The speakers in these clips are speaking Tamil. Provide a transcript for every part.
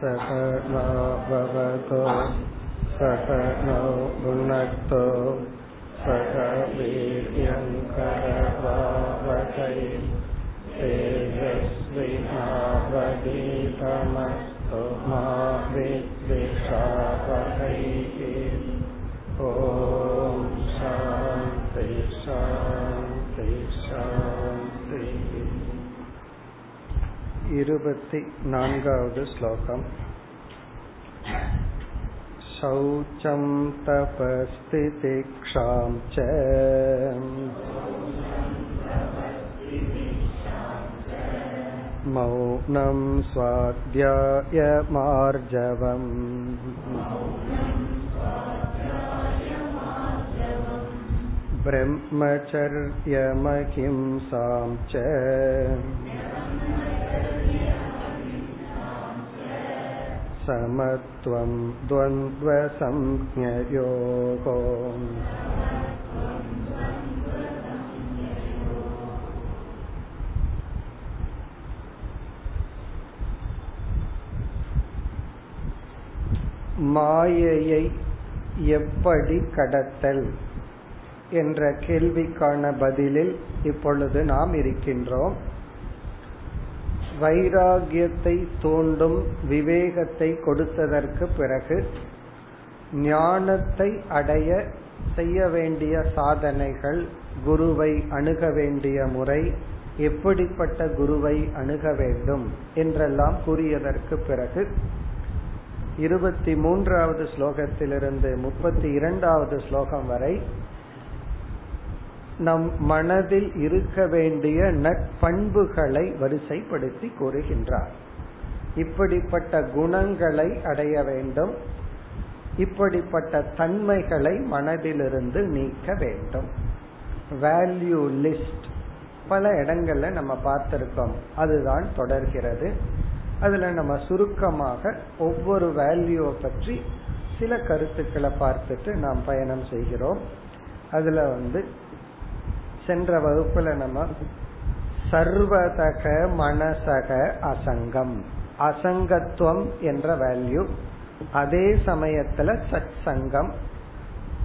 सकनाववतो सकनो भुनक्तो सक वीर्यङ्करवावकै तेजस्विनावदीतमस्तु मा विद्विषावकैः ॐ वद् श्लोकम् शौचं तपस्तितिक्षां च मौनं स्वाध्यायमार्जवम् ब्रह्मचर्यमहिंसां च समत्वं द्वन्द्वसंज्ञयोगो மாயையை எப்படி கடத்தல் என்ற கேள்விக்கான பதிலில் இப்பொழுது நாம் இருக்கின்றோம் வைராகியத்தை தூண்டும் விவேகத்தை கொடுத்ததற்கு பிறகு ஞானத்தை அடைய செய்ய வேண்டிய சாதனைகள் குருவை அணுக வேண்டிய முறை எப்படிப்பட்ட குருவை அணுக வேண்டும் என்றெல்லாம் கூறியதற்கு பிறகு இருபத்தி மூன்றாவது ஸ்லோகத்திலிருந்து முப்பத்தி இரண்டாவது ஸ்லோகம் வரை நம் மனதில் இருக்க வேண்டிய நட்பண்புகளை வரிசைப்படுத்தி கூறுகின்றார். இப்படிப்பட்ட குணங்களை அடைய வேண்டும். இப்படிப்பட்ட தன்மைகளை மனதிலிருந்து நீக்க வேண்டும். வேல்யூ லிஸ்ட் பல இடங்கள்ல நம்ம பார்த்திருக்கோம். அதுதான் தொடர்கிறது. அதுல நம்ம சுருக்கமாக ஒவ்வொரு வேல்யூவை பற்றி சில கருத்துக்களை பார்த்துட்டு நாம் பயணம் செய்கிறோம். அதுல வந்து சென்ற வகுப்புல நம்ம சர்வதக மனசக அசங்கம். அசங்கத்துவம் என்ற வேல்யூ அதே சமயத்துல சத் சங்கம்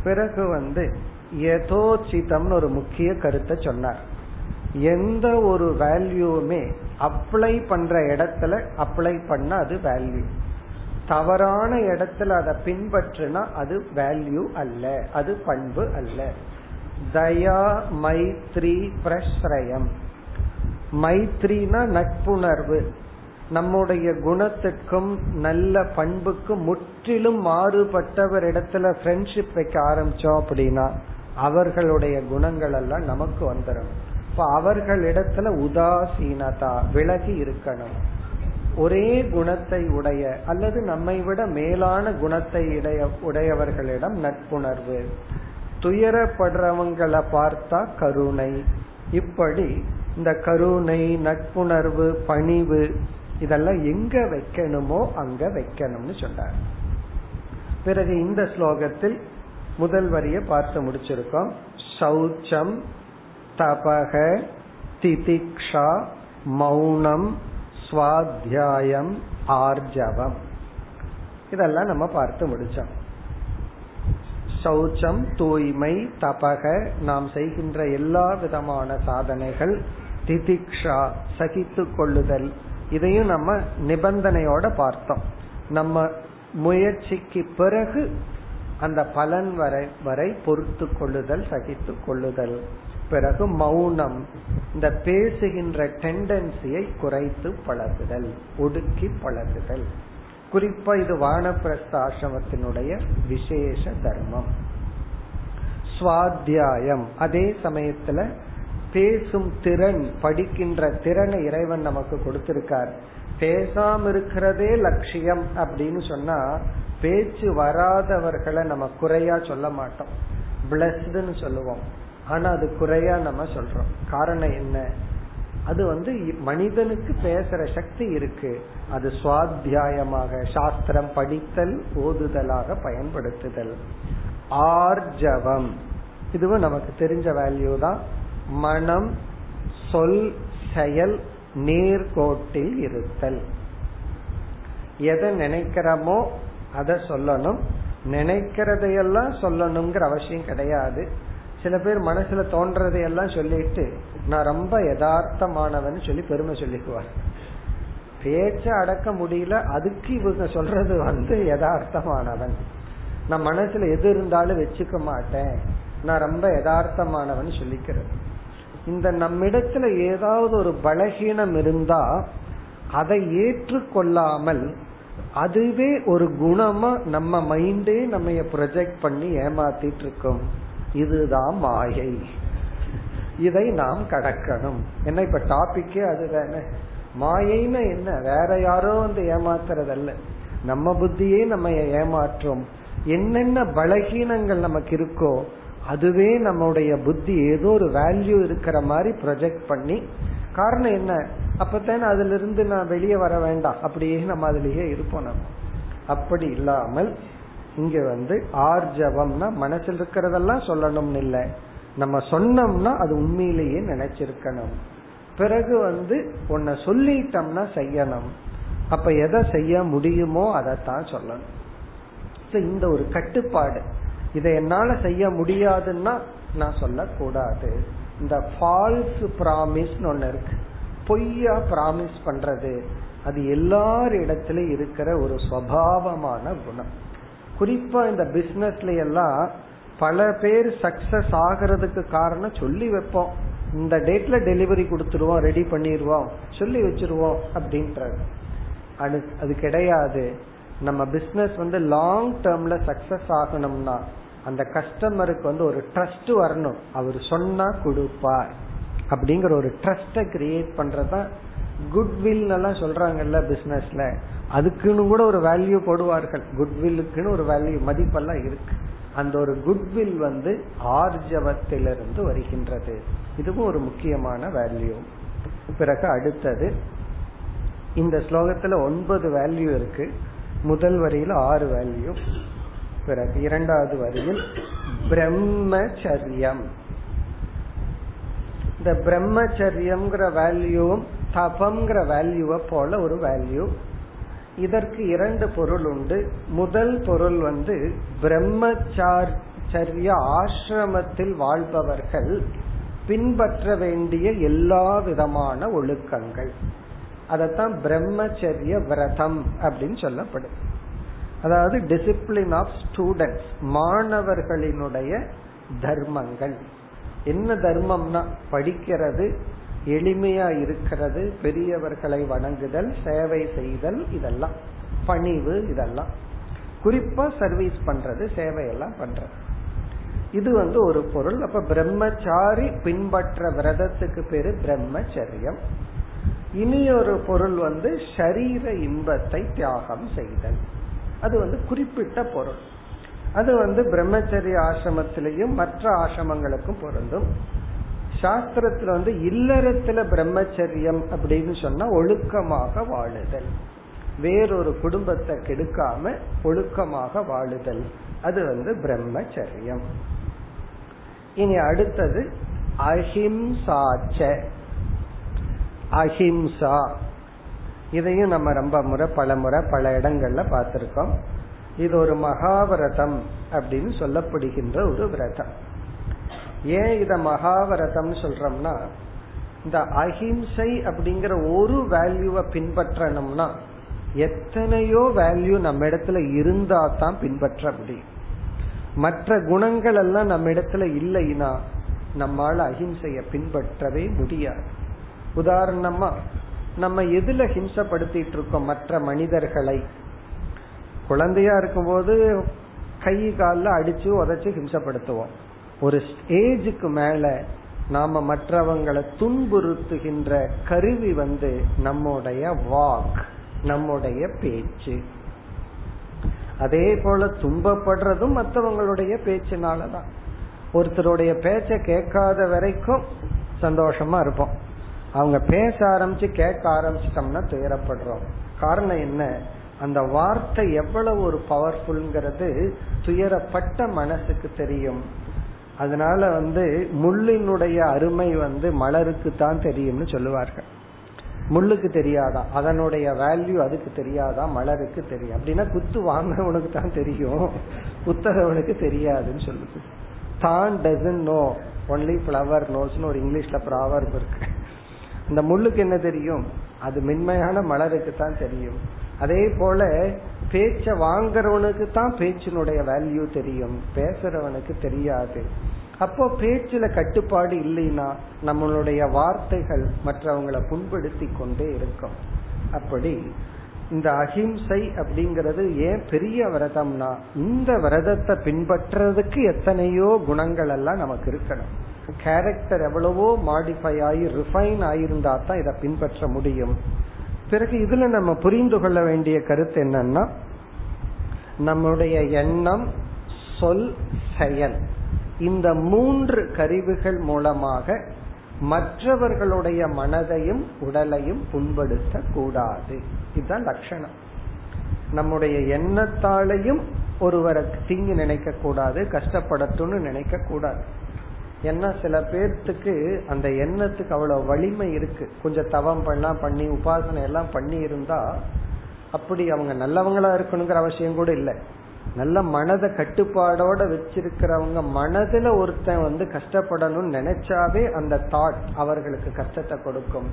பிறகு வந்து யதோச்சிதம்னு ஒரு முக்கிய கருத்தை சொன்னார். எந்த ஒரு வேல்யூவுமே அப்ளை பண்ற இடத்துல அப்ளை பண்ண அது வேல்யூ தவறான இடத்துல அதை பின்பற்றினா அது வேல்யூ அல்ல அது பண்பு அல்ல. தயா மைத்ரி பிரஸ்ரயம். மைத்ரினா நட்புணர்வு. நம்முடைய குணத்துக்கும் நல்ல பண்புக்கும் முற்றிலும் மாறுபட்டவர் இடத்துல ஃப்ரெண்ட்ஷிப் வைக்க ஆரம்பிச்சோம் அப்படின்னா அவர்களுடைய குணங்கள் எல்லாம் நமக்கு வந்துடும் இப்ப அவர்களிடத்துல உதாசீனதா விலகி இருக்கணும். ஒரே குணத்தை உடைய அல்லது நம்மை விட மேலான குணத்தை உடையவர்களிடம் நட்புணர்வு. துயரப்படுறவங்களை பார்த்தா கருணை. இப்படி இந்த கருணை நட்புணர்வு பணிவு இதெல்லாம் எங்க வைக்கணுமோ அங்க வைக்கணும்னு சொன்னார் பிறகு இந்த ஸ்லோகத்தில் முதல் வரிய பார்த்து முடிச்சிருக்கோம். சௌச்சம் தபக திதிக்ஷா மௌனம் ஸ்வாத்தியாயம் ஆர்ஜவம். இதெல்லாம் நம்ம பார்த்து முடிச்சோம். சௌச்சம் தூய்மை தபக நாம் செய்கின்ற எல்லா விதமான சாதனைகள் திதிக்ஷா சகித்து கொள்ளுதல். இதையும் நம்ம நிபந்தனையோட பார்த்தோம். நம்ம முயற்சிக்கு பிறகு அந்த பலன் வரை வரை பொறுத்து கொள்ளுதல் சகித்து கொள்ளுதல். பிறகு மௌனம் இந்த பேசுகின்ற டெண்டன்சியை குறைத்து பழகுதல் ஒடுக்கி பழகுதல். குறிப்பா இது வானப்பிரஸ்த ஆசிரமத்தினுடைய விசேஷ தர்மம். சுவாத்தியாயம். அதே சமயத்துல பேசும் திறன் படிக்கின்ற திறனை இறைவன் நமக்கு கொடுத்திருக்கார். பேசாம இருக்கிறதே லட்சியம் அப்படின்னு சொன்னா பேச்சு வராதவர்களை நம்ம குறையா சொல்ல மாட்டோம். பிளஸ்டுன்னு சொல்லுவோம். ஆனா அது குறையா நம்ம சொல்றோம். காரணம் என்ன? அது வந்து மனிதனுக்கு பேசுற சக்தி இருக்கு. அது சுவாத்தியாயமாக சாஸ்திரம் படித்தல் ஓதுதலாக பயன்படுத்துதல். ஆர்ஜவம். இதுவும் நமக்கு தெரிஞ்ச வேல்யூ தான். மனம் சொல் செயல் நேர்கோட்டில் இருத்தல். எதை நினைக்கிறோமோ அதை சொல்லணும். நினைக்கிறதையெல்லாம் சொல்லணுங்கிற அவசியம் கிடையாது. சில பேர் மனசுல தோன்றதையெல்லாம் சொல்லிட்டு நான் ரொம்ப யதார்த்தமானவன் சொல்லி பெருமை சொல்லிக்குவார். பேச்ச அடக்க முடியல அதுக்கு இவங்க சொல்றது வந்து யதார்த்தமானவன். நான் மனசுல எது இருந்தாலும் வச்சுக்க மாட்டேன். நான் ரொம்ப யதார்த்தமானவன் சொல்லிக்கிறது. இந்த நம்மிடத்துல ஏதாவது ஒரு பலகீனம் இருந்தா அதை ஏற்றுக்கொள்ளாமல் அதுவே ஒரு குணமா நம்ம மைண்டே நம்ம ப்ரொஜெக்ட் பண்ணி ஏமாத்திட்டு இருக்கோம். இதுதான் மாயை. இதை நாம் கடக்கணும். என்ன இப்ப டாபிக்கே அதுதானே மாயைன்னு என்ன? வேற யாரோ வந்து ஏமாத்துறதல்ல. நம்ம புத்தியே நம்ம ஏமாற்றும். என்னென்ன பலகீனங்கள் நமக்கு இருக்கோ அதுவே நம்முடைய புத்தி ஏதோ ஒரு வேல்யூ இருக்கிற மாதிரி ப்ரொஜெக்ட் பண்ணி காரணம் என்ன? அப்பத்தானே அதுல இருந்து நான் வெளியே வர வேண்டாம். அப்படியே நம்ம அதுலயே இருப்போம் நம்ம. அப்படி இல்லாமல் இங்க வந்து ஆர்ஜவம்னா மனசில் இருக்கிறதெல்லாம் சொல்லணும்னு இல்லை. நம்ம சொன்னோம்னா அது உண்மையிலேயே நினைச்சிருக்கணும். பிறகு வந்து உன்னை சொல்லிட்டோம்னா செய்யணும். அப்ப எதை செய்ய முடியுமோ அதைத்தான் சொல்லணும். இந்த ஒரு கட்டுப்பாடு. இதை என்னால செய்ய முடியாதுன்னா நான் சொல்லக்கூடாது. இந்த ஃபால்ஸ் ப்ராமிஸ் ஒன்னு இருக்கு. பொய்யா ப்ராமிஸ் பண்றது. அது எல்லாரிடத்திலும் இருக்கிற ஒரு சுவாவமான குணம். குறிப்பா இந்த பிசினஸ்ல எல்லாம் பல பேர் சக்சஸ் ஆகிறதுக்கு காரணம் சொல்லி வைப்போம். இந்த டேட்ல டெலிவரி கொடுத்துருவோம் ரெடி பண்ணிடுவோம் சொல்லி வச்சிருவோம் அப்படின்றது அது அது கிடையாது. நம்ம பிசினஸ் வந்து லாங் டேர்ம்ல சக்சஸ் ஆகணும்னா அந்த கஸ்டமருக்கு வந்து ஒரு ட்ரஸ்ட் வரணும். அவர் சொன்னா கொடுப்பார். அப்படிங்கிற ஒரு ட்ரஸ்ட கிரியேட் பண்றதுதான் குட்வில் எல்லாம் சொல்றாங்கல்ல பிசினஸ்ல அதுக்குன்னு கூட ஒரு வேல்யூ போடுவார்கள். குட்வில்லுக்குன்னு ஒரு வேல்யூ மதிப்பெல்லாம் இருக்கு. அந்த ஒரு குட்வில் வந்து ஆர்ஜவத்திலிருந்து வருகின்றது. இதுவும் ஒரு முக்கியமான வேல்யூ பிறகு அடுத்தது இந்த ஸ்லோகத்துல ஒன்பது வேல்யூ இருக்கு. முதல் வரியில ஆறு வேல்யூ பிறகு இரண்டாவது வரியில் பிரம்மச்சரியம். இந்த பிரம்மச்சரியம்ங்கிற வேல்யூவும் தபம்ங்கிற வேல்யூவை போல ஒரு வேல்யூ இதற்கு இரண்டு பொருள் உண்டு. முதல் பொருள் வந்து பிரம்மச்சாரிய ஆசிரமத்தில் வாழ்பவர்கள் பின்பற்ற வேண்டிய எல்லா விதமான ஒழுக்கங்கள். அதத்தான் பிரம்மச்சரிய விரதம் அப்படின்னு சொல்லப்படுது. அதாவது டிசிப்ளின் ஆஃப் ஸ்டூடெண்ட்ஸ் மாணவர்களினுடைய தர்மங்கள். என்ன தர்மம்னா படிக்கிறது எளிமையா இருக்கிறது பெரியவர்களை வணங்குதல் சேவை செய்தல் இதெல்லாம். பணிவு இதெல்லாம். குறிப்பா சர்வீஸ் பண்றது சேவையெல்லாம் பண்றது. இது வந்து ஒரு பொருள். அப்ப பிரம்மச்சாரி பின்பற்ற விரதத்துக்கு பேரு பிரம்மச்சரியம். இனி ஒரு பொருள் வந்து ஷரீர இன்பத்தை தியாகம் செய்தல். அது வந்து குறிப்பிட்ட பொருள். அது வந்து பிரம்மச்சரிய ஆசிரமத்திலையும் மற்ற ஆசிரமங்களுக்கும் பொருந்தும். சாஸ்திரத்துல வந்து இல்லறத்துல பிரம்மச்சரியம் அப்படின்னு சொன்னா ஒழுக்கமாக வாழுதல். வேறொரு குடும்பத்தை கெடுக்காம ஒழுக்கமாக வாழுதல். அது வந்து பிரம்மச்சரியம். இனி அடுத்தது அஹிம்சாச்ச. அஹிம்சா. இதையும் நம்ம ரொம்ப முறை பல முறை பல இடங்கள்ல பார்த்திருக்கோம். இது ஒரு மகாவிரதம் அப்படின்னு சொல்லப்படுகின்ற ஒரு விரதம். ஏன் இத மகாவரதம் சொல்றோம்னா இந்த அஹிம்சை அப்படிங்கிற ஒரு வேல்யூவை பின்பற்றணும்னா எத்தனையோ வேல்யூ நம்ம இடத்துல இருந்தா தான் பின்பற்ற முடியும். மற்ற குணங்கள் எல்லாம் நம்ம இடத்துல இல்லைன்னா நம்மால அஹிம்சைய பின்பற்றவே முடியாது. உதாரணமா நம்ம எதுல ஹிம்சப்படுத்திட்டு இருக்கோம்? மற்ற மனிதர்களை. குழந்தையா இருக்கும்போது கை காலில் அடிச்சு உதச்சு ஹிம்சப்படுத்துவோம் ஒரு ஸ்டேஜுக்கு மேல நாம மற்றவங்களை துன்புறுத்துகின்ற கருவி வந்து நம்முடைய வாக் நம்முடைய பேச்சு. அதே போல துன்பப்படுறதும் மற்றவங்களுடைய பேச்சினாலதான். ஒருத்தருடைய பேச்ச கேட்காத வரைக்கும் சந்தோஷமா இருப்போம். அவங்க பேச ஆரம்பிச்சு கேட்க ஆரம்பிச்சிட்டோம்னா துயரப்படுறோம். காரணம் என்ன? அந்த வார்த்தை எவ்வளவு ஒரு பவர்ஃபுல்ங்கிறது துயரப்பட்ட மனசுக்கு தெரியும். அதனால வந்து முள்ளினுடைய அருமை வந்து மலருக்கு தான் தெரியும்னு சொல்லுவார்கள். முள்ளுக்கு தெரியாதா? அதனுடைய வேல்யூ அதுக்கு தெரியாதா? மலருக்கு தெரியும். அப்படின்னா குத்து வாங்கினவனுக்கு தான் தெரியும். குத்தகவனுக்கு தெரியாதுன்னு சொல்லுது. தான் டசன் நோ ஒன்லி பிளவர் நோஸ்னு ஒரு இங்கிலீஷ்ல ப்ராவர்ப் இருக்கு. இந்த முள்ளுக்கு என்ன தெரியும்? அது மென்மையான மலருக்கு தான் தெரியும். அதே போல பேச்ச வாங்குறவனுக்கு தான் பேச்சினுடைய வேல்யூ தெரியும். பேசுறவனுக்கு தெரியாது. அப்போ பேச்சுல கட்டுப்பாடு இல்லைன்னா நம்மளுடைய வார்த்தைகள் மற்றவங்களை புண்படுத்தி கொண்டே இருக்கும். அப்படி இந்த அஹிம்சை அப்படிங்கிறது ஏன் பெரிய விரதம்னா இந்த விரதத்தை பின்பற்றுறதுக்கு எத்தனையோ குணங்கள் எல்லாம் நமக்கு இருக்கணும். கேரக்டர் எவ்வளவோ மாடிஃபை ஆகி ரிஃபைன் ஆயிருந்தா தான் இதை பின்பற்ற முடியும். பிறகு இதுல நம்ம புரிந்து கொள்ள வேண்டிய கருத்து என்னன்னா நம்முடைய எண்ணம் சொல் செயல். இந்த மூன்று கருவிகள் மூலமாக மற்றவர்களுடைய மனதையும் உடலையும் புண்படுத்த கூடாது இதுதான் லட்சணம். நம்முடைய எண்ணத்தாலையும் ஒருவரை தீங்கு நினைக்க கூடாது கஷ்டப்படட்டும்னு நினைக்க கூடாது ஏன்னா சில பேர்த்துக்கு அந்த எண்ணத்துக்கு அவ்வளவு வலிமை இருக்கு. கொஞ்சம் தவம் பண்ணலாம் பண்ணி உபாசனை எல்லாம் பண்ணி இருந்தா அப்படி அவங்க நல்லவங்களா இருக்கணுங்கிற அவசியம் கூட இல்லை. நல்ல மனத கட்டுப்பாடோட வச்சிருக்கிறவங்க மனதுல ஒருத்தன் வந்து கஷ்டப்படணும்னு நினைச்சாவே அந்த தாட் அவர்களுக்கு கஷ்டத்தை கொடுக்கும்.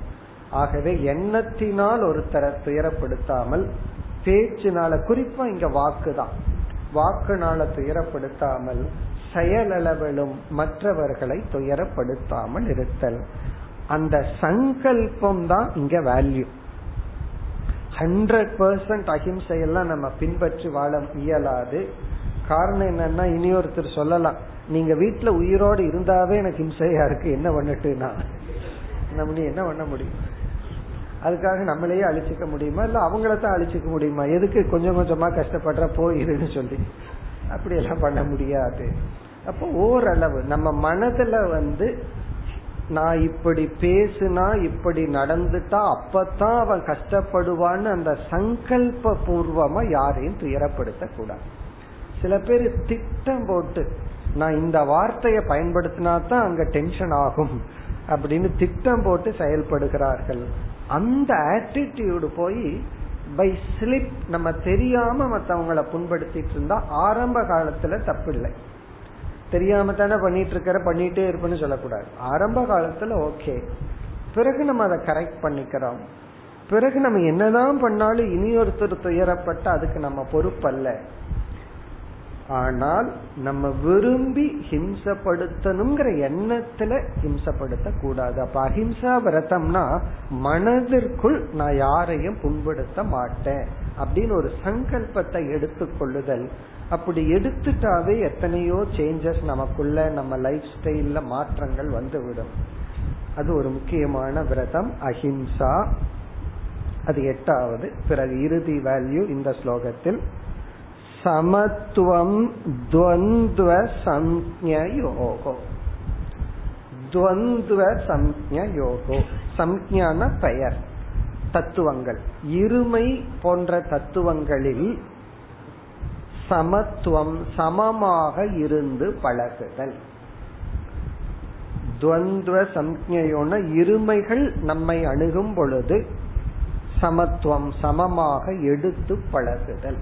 ஆகவே எண்ணத்தினால் ஒருத்தரை துயரப்படுத்தாமல் பேச்சினால குறிப்பா இங்க வாக்கு தான் வாக்குனால துயரப்படுத்தாமல் செயலளவிலும் மற்றவர்களை துயரப்படுத்தாமல் இருத்தல். அந்த சங்கல்பம் தான் இங்க வேல்யூ ஹண்ட்ரட் பர்சன்ட் அஹிம்சையெல்லாம் நம்ம பின்பற்றி வாழ இயலாது. காரணம் என்னன்னா இனி ஒருத்தர் சொல்லலாம் நீங்க வீட்டுல உயிரோடு இருந்தாவே எனக்கு ஹிம்சையா இருக்கு என்ன பண்ணட்டுனா நம்ம என்ன பண்ண முடியும்? அதுக்காக நம்மளையே அழிச்சிக்க முடியுமா? இல்ல அவங்களத்தான் அழிச்சிக்க முடியுமா? எதுக்கு கொஞ்சம் கொஞ்சமா கஷ்டப்படுற போயிருன்னு சொல்லி. அப்படி எல்லாம் பண்ண முடியாது. அப்போ ஓரளவு நம்ம மனதுல வந்து நான் இப்படி பேசுனா இப்படி நடந்துட்டா அப்பதான் அவன் கஷ்டப்படுவான்னு அந்த சங்கல்ப பூர்வமா யாரையும் துயரப்படுத்த கூடாது சில பேர் திட்டம் போட்டு நான் இந்த வார்த்தையை பயன்படுத்தினா தான் அங்க டென்ஷன் ஆகும் அப்படின்னு திட்டம் போட்டு செயல்படுகிறார்கள். அந்த ஆட்டிடியூடு போய் பை ஸ்லிப் நம்ம தெரியாம மத்தவங்களை புண்படுத்திட்டு இருந்தா ஆரம்ப காலத்துல தப்பு இல்லை தெரியாம தானே பண்ணிட்டு இருக்கிற பண்ணிட்டே இருப்பேன்னு சொல்லக்கூடாது. ஆரம்ப காலத்துல ஓகே பிறகு நம்ம அதை கரெக்ட் பண்ணிக்கிறோம். பிறகு நம்ம என்னதான் பண்ணாலும் இனி ஒருத்தர் துயரப்பட்ட அதுக்கு நம்ம பொறுப்பல்ல. ஆனால் நம்ம விரும்பி ஹிம்சப்படுத்தணுங்கிற எண்ணத்துல ஹிம்சப்படுத்த கூடாது அப்ப அஹிம்சா விரதம்னா மனதிற்குள் நான் யாரையும் புண்படுத்த மாட்டேன். அப்படின்னு ஒரு சங்கல்பத்தை எடுத்துக்கொள்ளுதல் அப்படி எடுத்துட்டாவே எத்தனையோ சேஞ்சஸ் நமக்குள்ள நம்ம லைஃப் ஸ்டைல்ல மாற்றங்கள் வந்துவிடும். அது ஒரு முக்கியமான விரதம் அஹிம்சா. அது எட்டாவது. பிறகு இறுதி வேல்யூ இந்த ஸ்லோகத்தில். சமத்துவம் துவந்துவ சம்யோகோ துவந்துவ சம்யோகோ சம்ஞான பெயர். தத்துவங்கள். இருமை போன்ற தத்துவங்களில் சமத்துவம் சமமாக இருந்து பழகுதல். துவந்துவ சம்ஞையோன இருமைகள் நம்மை அணுகும் பொழுது சமத்துவம் சமமாக எடுத்து பழகுதல்.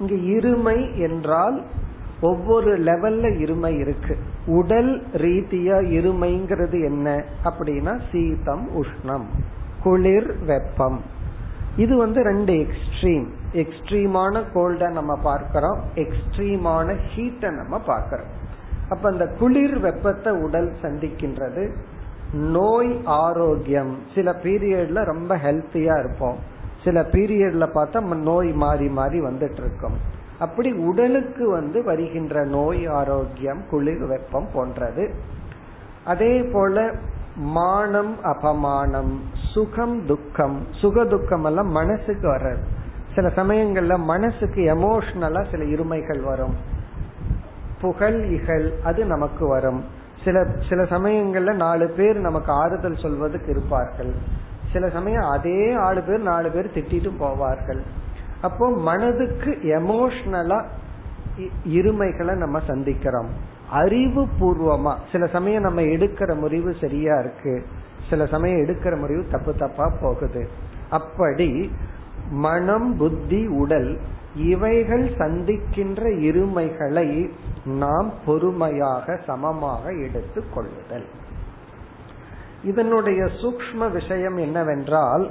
இங்கு இருமை என்றால் ஒவ்வொரு லெவல்ல இருமை இருக்கு. உடல் ரீதியா இருமைங்கிறது என்ன? அப்படின்னா சீதம் உஷ்ணம். குளிர் வெப்பம். இது வந்து ரெண்டு எக்ஸ்ட்ரீம் எக்ஸ்ட்ரீமான கோல்ட நம்ம பார்க்கிறோம். எக்ஸ்ட்ரீமான ஹீட்டை நம்ம பார்க்கிறோம். அப்ப அந்த குளிர் வெப்பத்தை உடல் சந்திக்கின்றது. நோய் ஆரோக்கியம். சில பீரியட்ல ரொம்ப ஹெல்த்தியா இருப்போம். சில பீரியட்ல பார்த்தா நோய் மாறி மாறி வந்துட்டு இருக்கும் அப்படி உடலுக்கு வந்து வருகின்ற நோய் ஆரோக்கியம் குளிர் வெப்பம் போன்றது. அதே போல மானம் அபமானம் சுகம் துக்கம். சுக துக்கம் எல்லாம் மனசுக்கு வர்றது. சில சமயங்கள்ல மனசுக்கு எமோஷனலா சில இருமைகள் வரும். புகழ் இகழ் அது நமக்கு வரும். சில சில சமயங்கள்ல நாலு பேர் நமக்கு ஆறுதல் சொல்வதற்கு இருப்பார்கள். சில சமயம் அதே ஆறு பேர் நாலு பேர் திட்டிட்டு போவார்கள். அப்போ மனதுக்கு எமோஷனலா இருமைகளை நம்ம சந்திக்கிறோம். அறிவு பூர்வமா சில சமயம் நம்ம எடுக்கிற முடிவு சரியா இருக்கு சில சமயம் எடுக்கிற முடிவு தப்பு தப்பா போகுது. அப்படி மனம் புத்தி உடல் இவைகள் சந்திக்கின்ற இருமைகளை நாம் பொறுமையாக சமமாக எடுத்து கொள்ளுதல். இதனுடைய சூக்ம விஷயம் என்னவென்றால்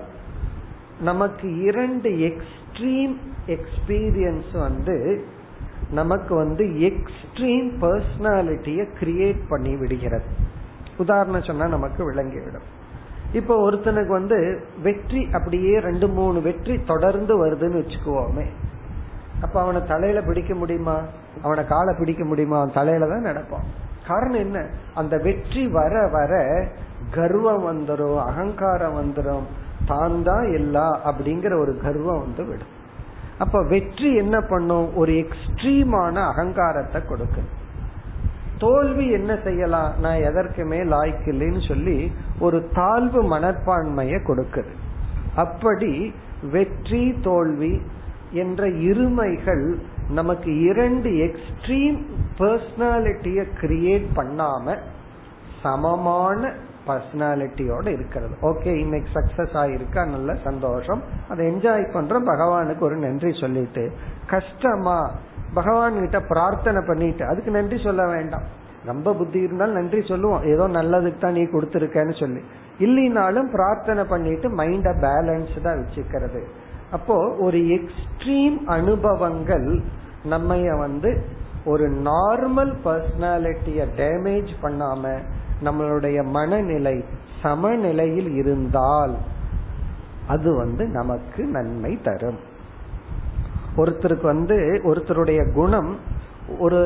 நமக்கு இரண்டு எக்ஸ்ட்ரீம் எக்ஸ்பீரியன்ஸ் வந்து நமக்கு வந்து எக்ஸ்ட்ரீம் பர்சனாலிட்டியை கிரியேட் பண்ணி விடுகிறது. உதாரணம் சொன்னா நமக்கு விளங்கிவிடும். இப்போ ஒருத்தனுக்கு வந்து வெற்றி அப்படியே ரெண்டு மூணு வெற்றி தொடர்ந்து வருதுன்னு வச்சுக்குவோமே. அப்ப அவனை தலையில பிடிக்க முடியுமா? அவனை காலை பிடிக்க முடியுமா? அவன் தலையில தான் நடப்பான். காரணம் என்ன? அந்த வெற்றி வர வர கர்வம் வந்துடும் அகங்காரம் வந்துடும் தான் தான் எல்லா அப்படிங்கிற ஒரு கர்வம் வந்து விடும். அப்ப வெற்றி என்ன பண்ணும்? ஒரு எக்ஸ்ட்ரீமான அகங்காரத்தை கொடுக்கும். தோல்வி என்ன செய்யலாம்? நான் எதற்குமே லாய்க்கு இல்லைன்னு சொல்லி ஒரு தாழ்வு மனப்பான்மையை கொடுக்குது. அப்படி வெற்றி தோல்வி என்ற இருமைகள் நமக்கு இரண்டு எக்ஸ்ட்ரீம் பர்சனாலிட்டிய கிரியேட் பண்ணாம சமமான பர்சனாலிட்டியோட இருக்கிறது. ஓகே இன்னைக்கு சக்சஸ் ஆயிருக்கா? நல்ல சந்தோஷம். அதை என்ஜாய் பண்றோம் பகவானுக்கு ஒரு நன்றி சொல்லிட்டு கஷ்டமா? பகவான் கிட்ட பிரார்த்தனை பண்ணிட்டு அதுக்கு நன்றி சொல்ல வேண்டாம். ரொம்ப புத்தி இருந்தாலும் நன்றி சொல்லுவோம். ஏதோ நல்லதுக்கு தான் நீ கொடுத்துருக்கேன்னு சொல்லி. இல்லைனாலும் பிரார்த்தனை பண்ணிட்டு மைண்ட பேலன்ஸ்டா வச்சுக்கிறது. அப்போ ஒரு எக்ஸ்ட்ரீம் அனுபவங்கள் நம்ம வந்து ஒரு நார்மல் பர்சனாலிட்டிய டேமேஜ் பண்ணாம நம்மளுடைய மனநிலை சமநிலையில் இருந்தால் அது வந்து நமக்கு நன்மை தரும். ஒருத்தருக்கு வந்து ஒருத்தருடைய குணம் ஒரு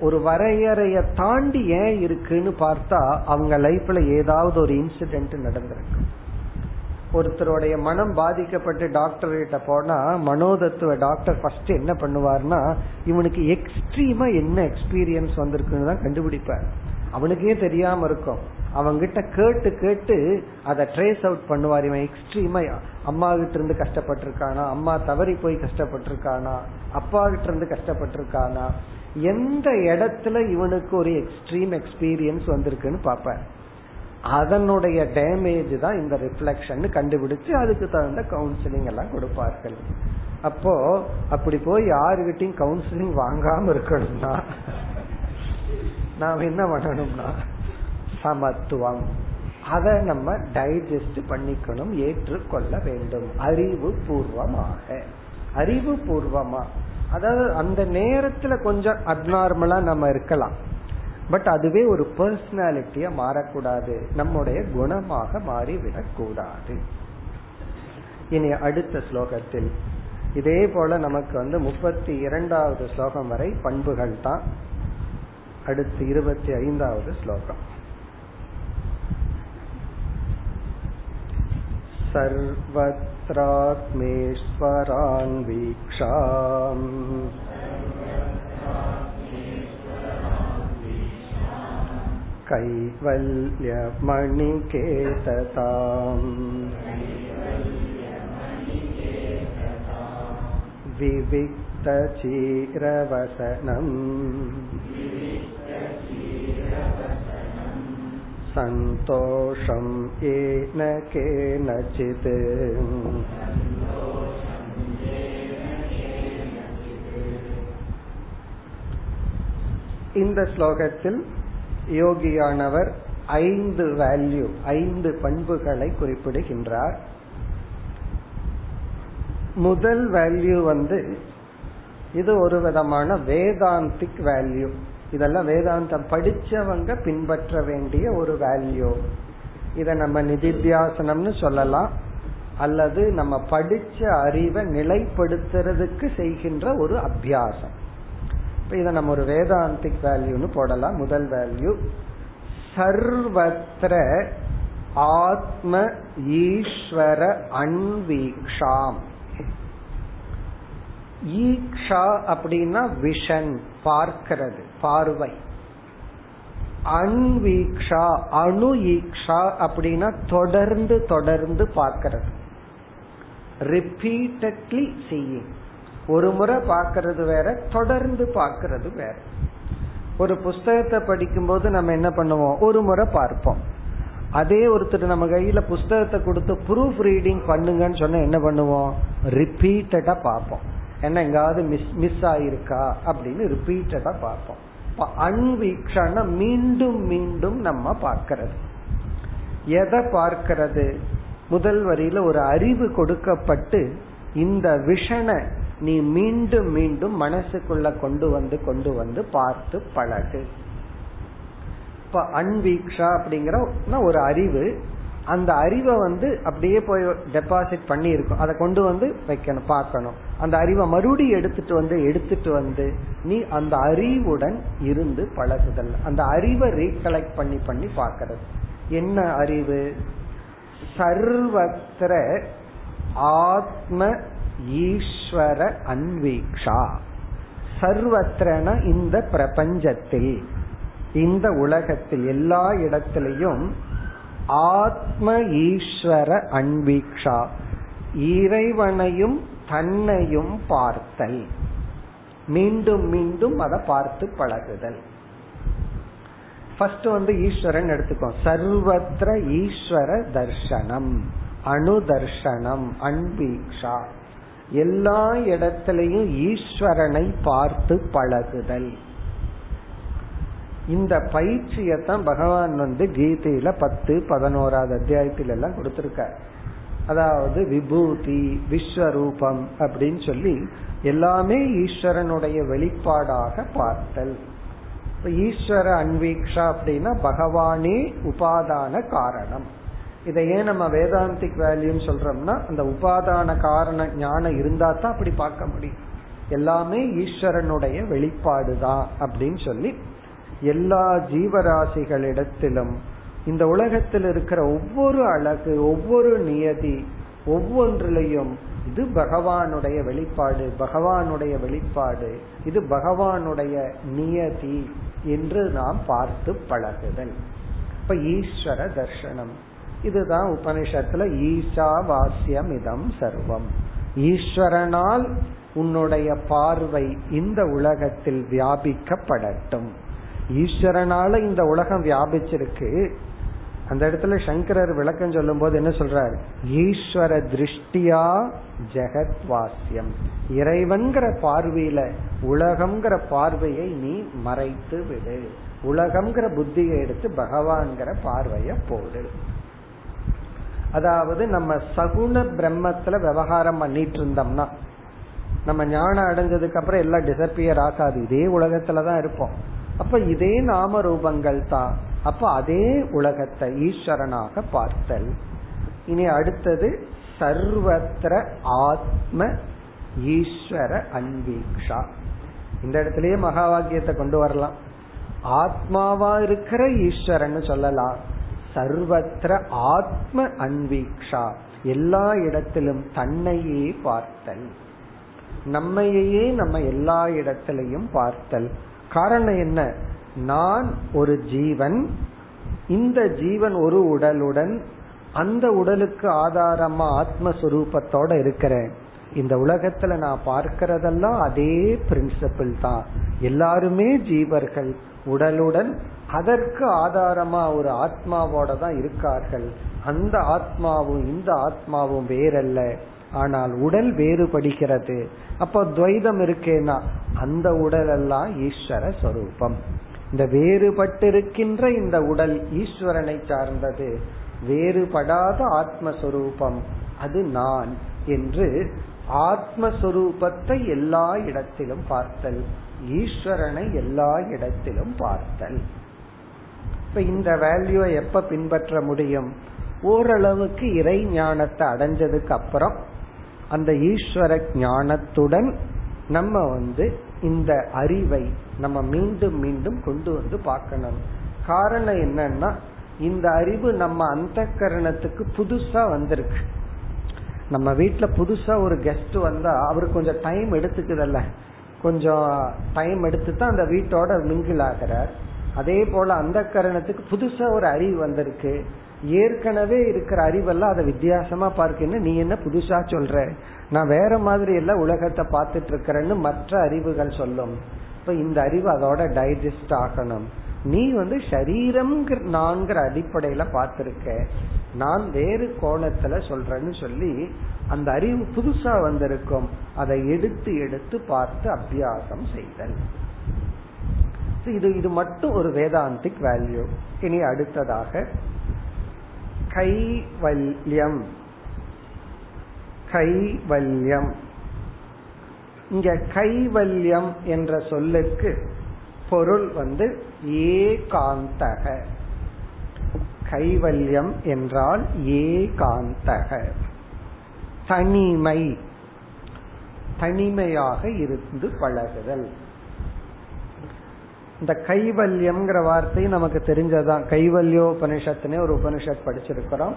ஒரு வரையறைய தாண்டி ஏன் இருக்குன்னு பார்த்தா அவங்க லைஃப்ல ஏதாவது ஒரு இன்சிடென்ட் நடந்திருக்கு. ஒருத்தருடைய மனம் பாதிக்கப்பட்டு டாக்டர் கிட்ட போனா மனோதத்துவ டாக்டர் ஃபர்ஸ்ட் என்ன பண்ணுவார்னா இவனுக்கு எக்ஸ்ட்ரீமா என்ன எக்ஸ்பீரியன்ஸ் வந்திருக்குன்னு தான் கண்டுபிடிப்பார். அவனுக்கே தெரியாம இருக்கும். அவங்கிட்ட கேட்டு கேட்டு அதை ட்ரேஸ் அவுட் பண்ணுவார். இவன் எக்ஸ்ட்ரீமா அம்மா கிட்ட இருந்து கஷ்டப்பட்டிருக்கானா? அம்மா தவறி போய் கஷ்டப்பட்டிருக்கானா? அப்பா கிட்ட இருந்து கஷ்டப்பட்டிருக்கானா? எந்த இடத்துல இவனுக்கு ஒரு எக்ஸ்ட்ரீம் எக்ஸ்பீரியன்ஸ் வந்திருக்குன்னு பாப்பேன் அதனுடைய டேமேஜ் தான் இந்த ரிஃப்ளெக்ஷன் கண்டுபிடிச்சு அதுக்கு தகுந்த கவுன்சிலிங் எல்லாம் கொடுப்பார்கள். அப்போ அப்படி போய் யாருகிட்டையும் கவுன்சிலிங் வாங்காம இருக்கணும்னா நாம் என்ன பண்ணணும்னா சமத்துவம். அதை நம்ம டைஜஸ்ட் பண்ணிக்கணும் ஏற்றுக்கொள்ள வேண்டும். அறிவு பூர்வமாக அறிவு பூர்வமா அதாவது அந்த நேரத்துல கொஞ்சம் அப்நார்மலா நம்ம இருக்கலாம். பட் அதுவே ஒரு பர்சனாலிட்டியா மாறக்கூடாது. நம்முடைய குணமாக மாறிவிடக் கூடாது இனி அடுத்த ஸ்லோகத்தில். இதே போல நமக்கு வந்து முப்பத்தி இரண்டாவது ஸ்லோகம் வரை பண்புகள் தான். அடுத்து இருபத்தி ஐந்தாவது ஸ்லோகம் सर्वत्रात्मेश्वरान् वीक्षाम् कैवल्यमणिकेतताम् विविक्तचीरवसनम् सन्तोषं येन केनचित् இந்த ஸ்லோகத்தில் யோகியானவர் ஐந்து வேல்யூ ஐந்து பண்புகளை குறிப்பிடுகின்றார் முதல் வேல்யூ வந்து இது ஒரு விதமான வேதாந்திக் வேல்யூ இதெல்லாம் வேதாந்தம் படிச்சவங்க பின்பற்ற வேண்டிய ஒரு வேல்யூ இத நம்ம நிதித்தியாசனம்னு சொல்லலாம். அல்லது நம்ம படிச்ச அறிவை நிலைப்படுத்துறதுக்கு செய்கின்ற ஒரு அபியாசம். இப்ப இத நம்ம ஒரு வேதாந்திக் வேல்யூன்னு போடலாம். முதல் வேல்யூ சர்வத்திர ஆத்ம ஈஸ்வர அன்வீக்ஷாம். ஈக்ஷா அப்படின்னா விஷன் பார்க்கிறது பார்வை. அன்வீக்ஷா அணு ஈக்ஷா அப்படின்னா தொடர்ந்து தொடர்ந்து பார்க்கிறது. ரிப்பீட்டட்லி சீயிங் ஒரு முறை பார்க்கறது வேற தொடர்ந்து பார்க்கறது வேற. ஒரு புஸ்தகத்தை படிக்கும்போது நம்ம என்ன பண்ணுவோம்? ஒரு முறை பார்ப்போம். அதே ஒருத்தர் நம்ம கையில புஸ்தகத்தை கொடுத்து ப்ரூஃப் ரீடிங் பண்ணுங்கன்னு சொன்னா என்ன பண்ணுவோம்? ரிப்பீட்டடா பார்ப்போம். என்ன எங்காவது மிஸ் மிஸ் ஆயிருக்கா? அப்படின்னு ரிப்பீட்டடா பார்ப்போம். அன்வீக்ஷன மீண்டும் மீண்டும் நம்ம பார்க்கறது. எதை பார்க்கிறது? முதல் வரியில ஒரு அறிவு கொடுக்கப்பட்டு இந்த விஷனை நீ மீண்டும் மீண்டும் மனசுக்குள்ள கொண்டு வந்து கொண்டு வந்து பார்த்து பழகு. இப்ப அன்வீக்ஷா அப்படிங்கிற ஒரு அறிவு அந்த அறிவை வந்து அப்படியே போய் டெபாசிட் பண்ணி இருக்கும் அதை கொண்டு வந்து வைக்கணும் பார்க்கணும். அந்த அறிவை மறுபடியும் எடுத்துட்டு வந்து எடுத்துட்டு வந்து நீ அந்த அறிவுடன் இருந்து பழகுதல். அந்த அறிவை ரீகலெக்ட் பண்ணி பண்ணி பார்க்கறது. என்ன அறிவு? சர்வத்திர ஆத்ம ஈஸ்வர அன்வீக்ஷா. சர்வத்திரன இந்த பிரபஞ்சத்தில் இந்த உலகத்தில் எல்லா இடத்திலையும் ஆத்ம ஈஸ்வர அன்வீக்ஷா. இறைவனையும் தன்னையும் பார்த்தல். மீண்டும் மீண்டும் அதை பார்த்து பழகுதல். ஃபர்ஸ்ட் வந்து ஈஸ்வரன் எடுத்துக்கோ சர்வத்திர ஈஸ்வர தர்சனம் அணுதர்ஷனம் அன்பீக்ஷா எல்லா இடத்திலையும் ஈஸ்வரனை பார்த்து பழகுதல். இந்த பயிற்சியத்தான் பகவான் வந்து கீதையில பத்து பதினோராவது அத்தியாயத்தில எல்லாம் கொடுத்திருக்கார். அதாவது விபூதி விஸ்வரூபம் அப்படின்னு சொல்லி எல்லாமே ஈஸ்வரனுடைய வெளிப்பாடாக பார்த்தல். ஈஸ்வர அன்வீக்ஷா அப்படின்னா பகவானே உபாதான காரணம். இதை ஏன் நம்ம வேதாந்திக் வேல்யூன்னு சொல்றோம்னா அந்த உபாதான காரண ஞானம் இருந்தா தான் அப்படி பார்க்க முடியும். எல்லாமே ஈஸ்வரனுடைய வெளிப்பாடு தான் அப்படின்னு சொல்லி எல்லா ஜீவராசிகளிடத்திலும் இந்த உலகத்தில் இருக்கிற ஒவ்வொரு அழகு ஒவ்வொரு நியதி ஒவ்வொன்றிலையும் இது பகவானுடைய வெளிப்பாடு பகவானுடைய வெளிப்பாடு இது பகவானுடைய நியதி என்று நாம் பார்த்து பழகுதல். இப்ப ஈஸ்வர தர்சனம் இதுதான் உபனிஷத்துல ஈஷா வாசியம் இதம் சர்வம். ஈஸ்வரனால் உன்னுடைய பார்வை இந்த உலகத்தில் வியாபிக்கப்படட்டும். ஈஸ்வரனால இந்த உலகம் வியாபிச்சிருக்கு. அந்த இடத்துல சங்கரர் விளக்கம் சொல்லும் போது என்ன சொல்றாரு? ஈஸ்வர திருஷ்டியா ஜெகத் வாசியம் இறைவன்கிற பார்வையில உலகம்ங்கிற பார்வையை நீ மறைத்து விடு. உலகம்ங்கிற புத்தியை எடுத்து பகவான்கிற பார்வைய போடு. அதாவது நம்ம சகுண பிரம்மத்துல விவகாரம் பண்ணிட்டு இருந்தோம்னா நம்ம ஞானம் அடைஞ்சதுக்கு அப்புறம் எல்லாம் டிசப்பியர் ஆகாது. இதே உலகத்துலதான் இருப்போம். அப்ப இதே நாம ரூபங்கள் தான். அப்ப அதே உலகத்தை ஈஸ்வரனாக பார்த்தல். இனி அடுத்தது சர்வத்திர ஆத்ம ஈஸ்வர அன்பீக்ஷா இந்த இடத்துலயே மகா வாக்கியத்தை கொண்டு வரலாம். ஆத்மாவா இருக்கிற ஈஸ்வரன் சொல்லலாம். சர்வத்திர ஆத்ம அன்பீக்ஷா எல்லா இடத்திலும் தன்னையே பார்த்தல். நம்மையே நம்ம எல்லா இடத்திலையும் பார்த்தல். காரணம் என்ன? நான் ஒரு ஜீவன் இந்த ஜீவன் ஒரு உடலுடன் அந்த உடலுக்கு ஆதாரமா ஆத்மஸ்வரூபத்தோட இருக்கிறேன். இந்த உலகத்துல நான் பார்க்கிறதெல்லாம் அதே பிரின்சிபிள் தான். எல்லாருமே ஜீவர்கள் உடலுடன் அதற்கு ஆதாரமா ஒரு ஆத்மாவோட தான் இருக்கார்கள். அந்த ஆத்மாவும் இந்த ஆத்மாவும் வேறல்ல. ஆனால் உடல் வேறுபடுகிறது. அப்ப துவைதம் இருக்கேனா அந்த உடல் எல்லாம் ஈஸ்வர சொரூபம். இந்த வேறுபட்டிருக்கின்ற இந்த உடல் ஈஸ்வரனை சார்ந்தது வேறுபடாத ஆத்மஸ்வரூபம். அது நான் என்று ஆத்மஸ்வரூபத்தை எல்லா இடத்திலும் பார்த்தல். ஈஸ்வரனை எல்லா இடத்திலும் பார்த்தல். இப்ப இந்த வேல்யூவை எப்ப பின்பற்ற முடியும்? ஓரளவுக்கு இறை ஞானத்தை அடைஞ்சதுக்கு அப்புறம் அந்த ஈஸ்வர ஞானத்துடன் நம்ம வந்து இந்த அறிவை நம்ம மீண்டும் மீண்டும் கொண்டு வந்து பார்க்கணும். காரணம் என்னன்னா இந்த அறிவு நம்ம அந்த கரணத்துக்கு புதுசா வந்திருக்கு. நம்ம வீட்டுல புதுசா ஒரு கெஸ்ட் வந்தா அவருக்கு கொஞ்சம் டைம் எடுத்துக்குதல்ல. கொஞ்சம் டைம் எடுத்து தான் அந்த வீட்டோட மிங்கிள் ஆகிறார். அதே போல அந்த கரணத்துக்கு புதுசா ஒரு அறிவு வந்திருக்கு. ஏற்கனவே இருக்கிற அறிவெல்லாம் அதை வித்தியாசமா பார்க்கணும் நீ என்ன புதுசா சொல்ற? நான் வேற மாதிரி எல்லாம் உலகத்தை பார்த்துட்டு இருக்கிறேன்னு மற்ற அறிவுகள் சொல்லும். இப்ப இந்த அறிவு அதோட டைஜஸ்ட் ஆகணும். நீ வந்து சரீரம் நான்கிற அடிப்படையில பார்த்திருக்க. நான் வேறு கோணத்துல சொல்றேன்னு சொல்லி அந்த அறிவு புதுசா வந்திருக்கும். அதை எடுத்து எடுத்து பார்த்து அபியாசம் செய்தல். இது இது மட்டும் ஒரு வேதாந்திக் வேல்யூ இனி அடுத்ததாக கைவல்யம். கைவல்யம். இங்க கைவல்யம் என்ற சொல்லுக்கு பொருள் வந்து ஏகாந்தக. கைவல்யம் என்றால் ஏகாந்தக. தனிமை. தனிமையாக இருந்து பழகுதல். இந்த கைவல்யம்ங்கிற வார்த்தை நமக்கு தெரிஞ்சதான் கைவல்யோபனிஷத்துனே ஒரு உபனிஷத் படிச்சிருக்கிறோம்.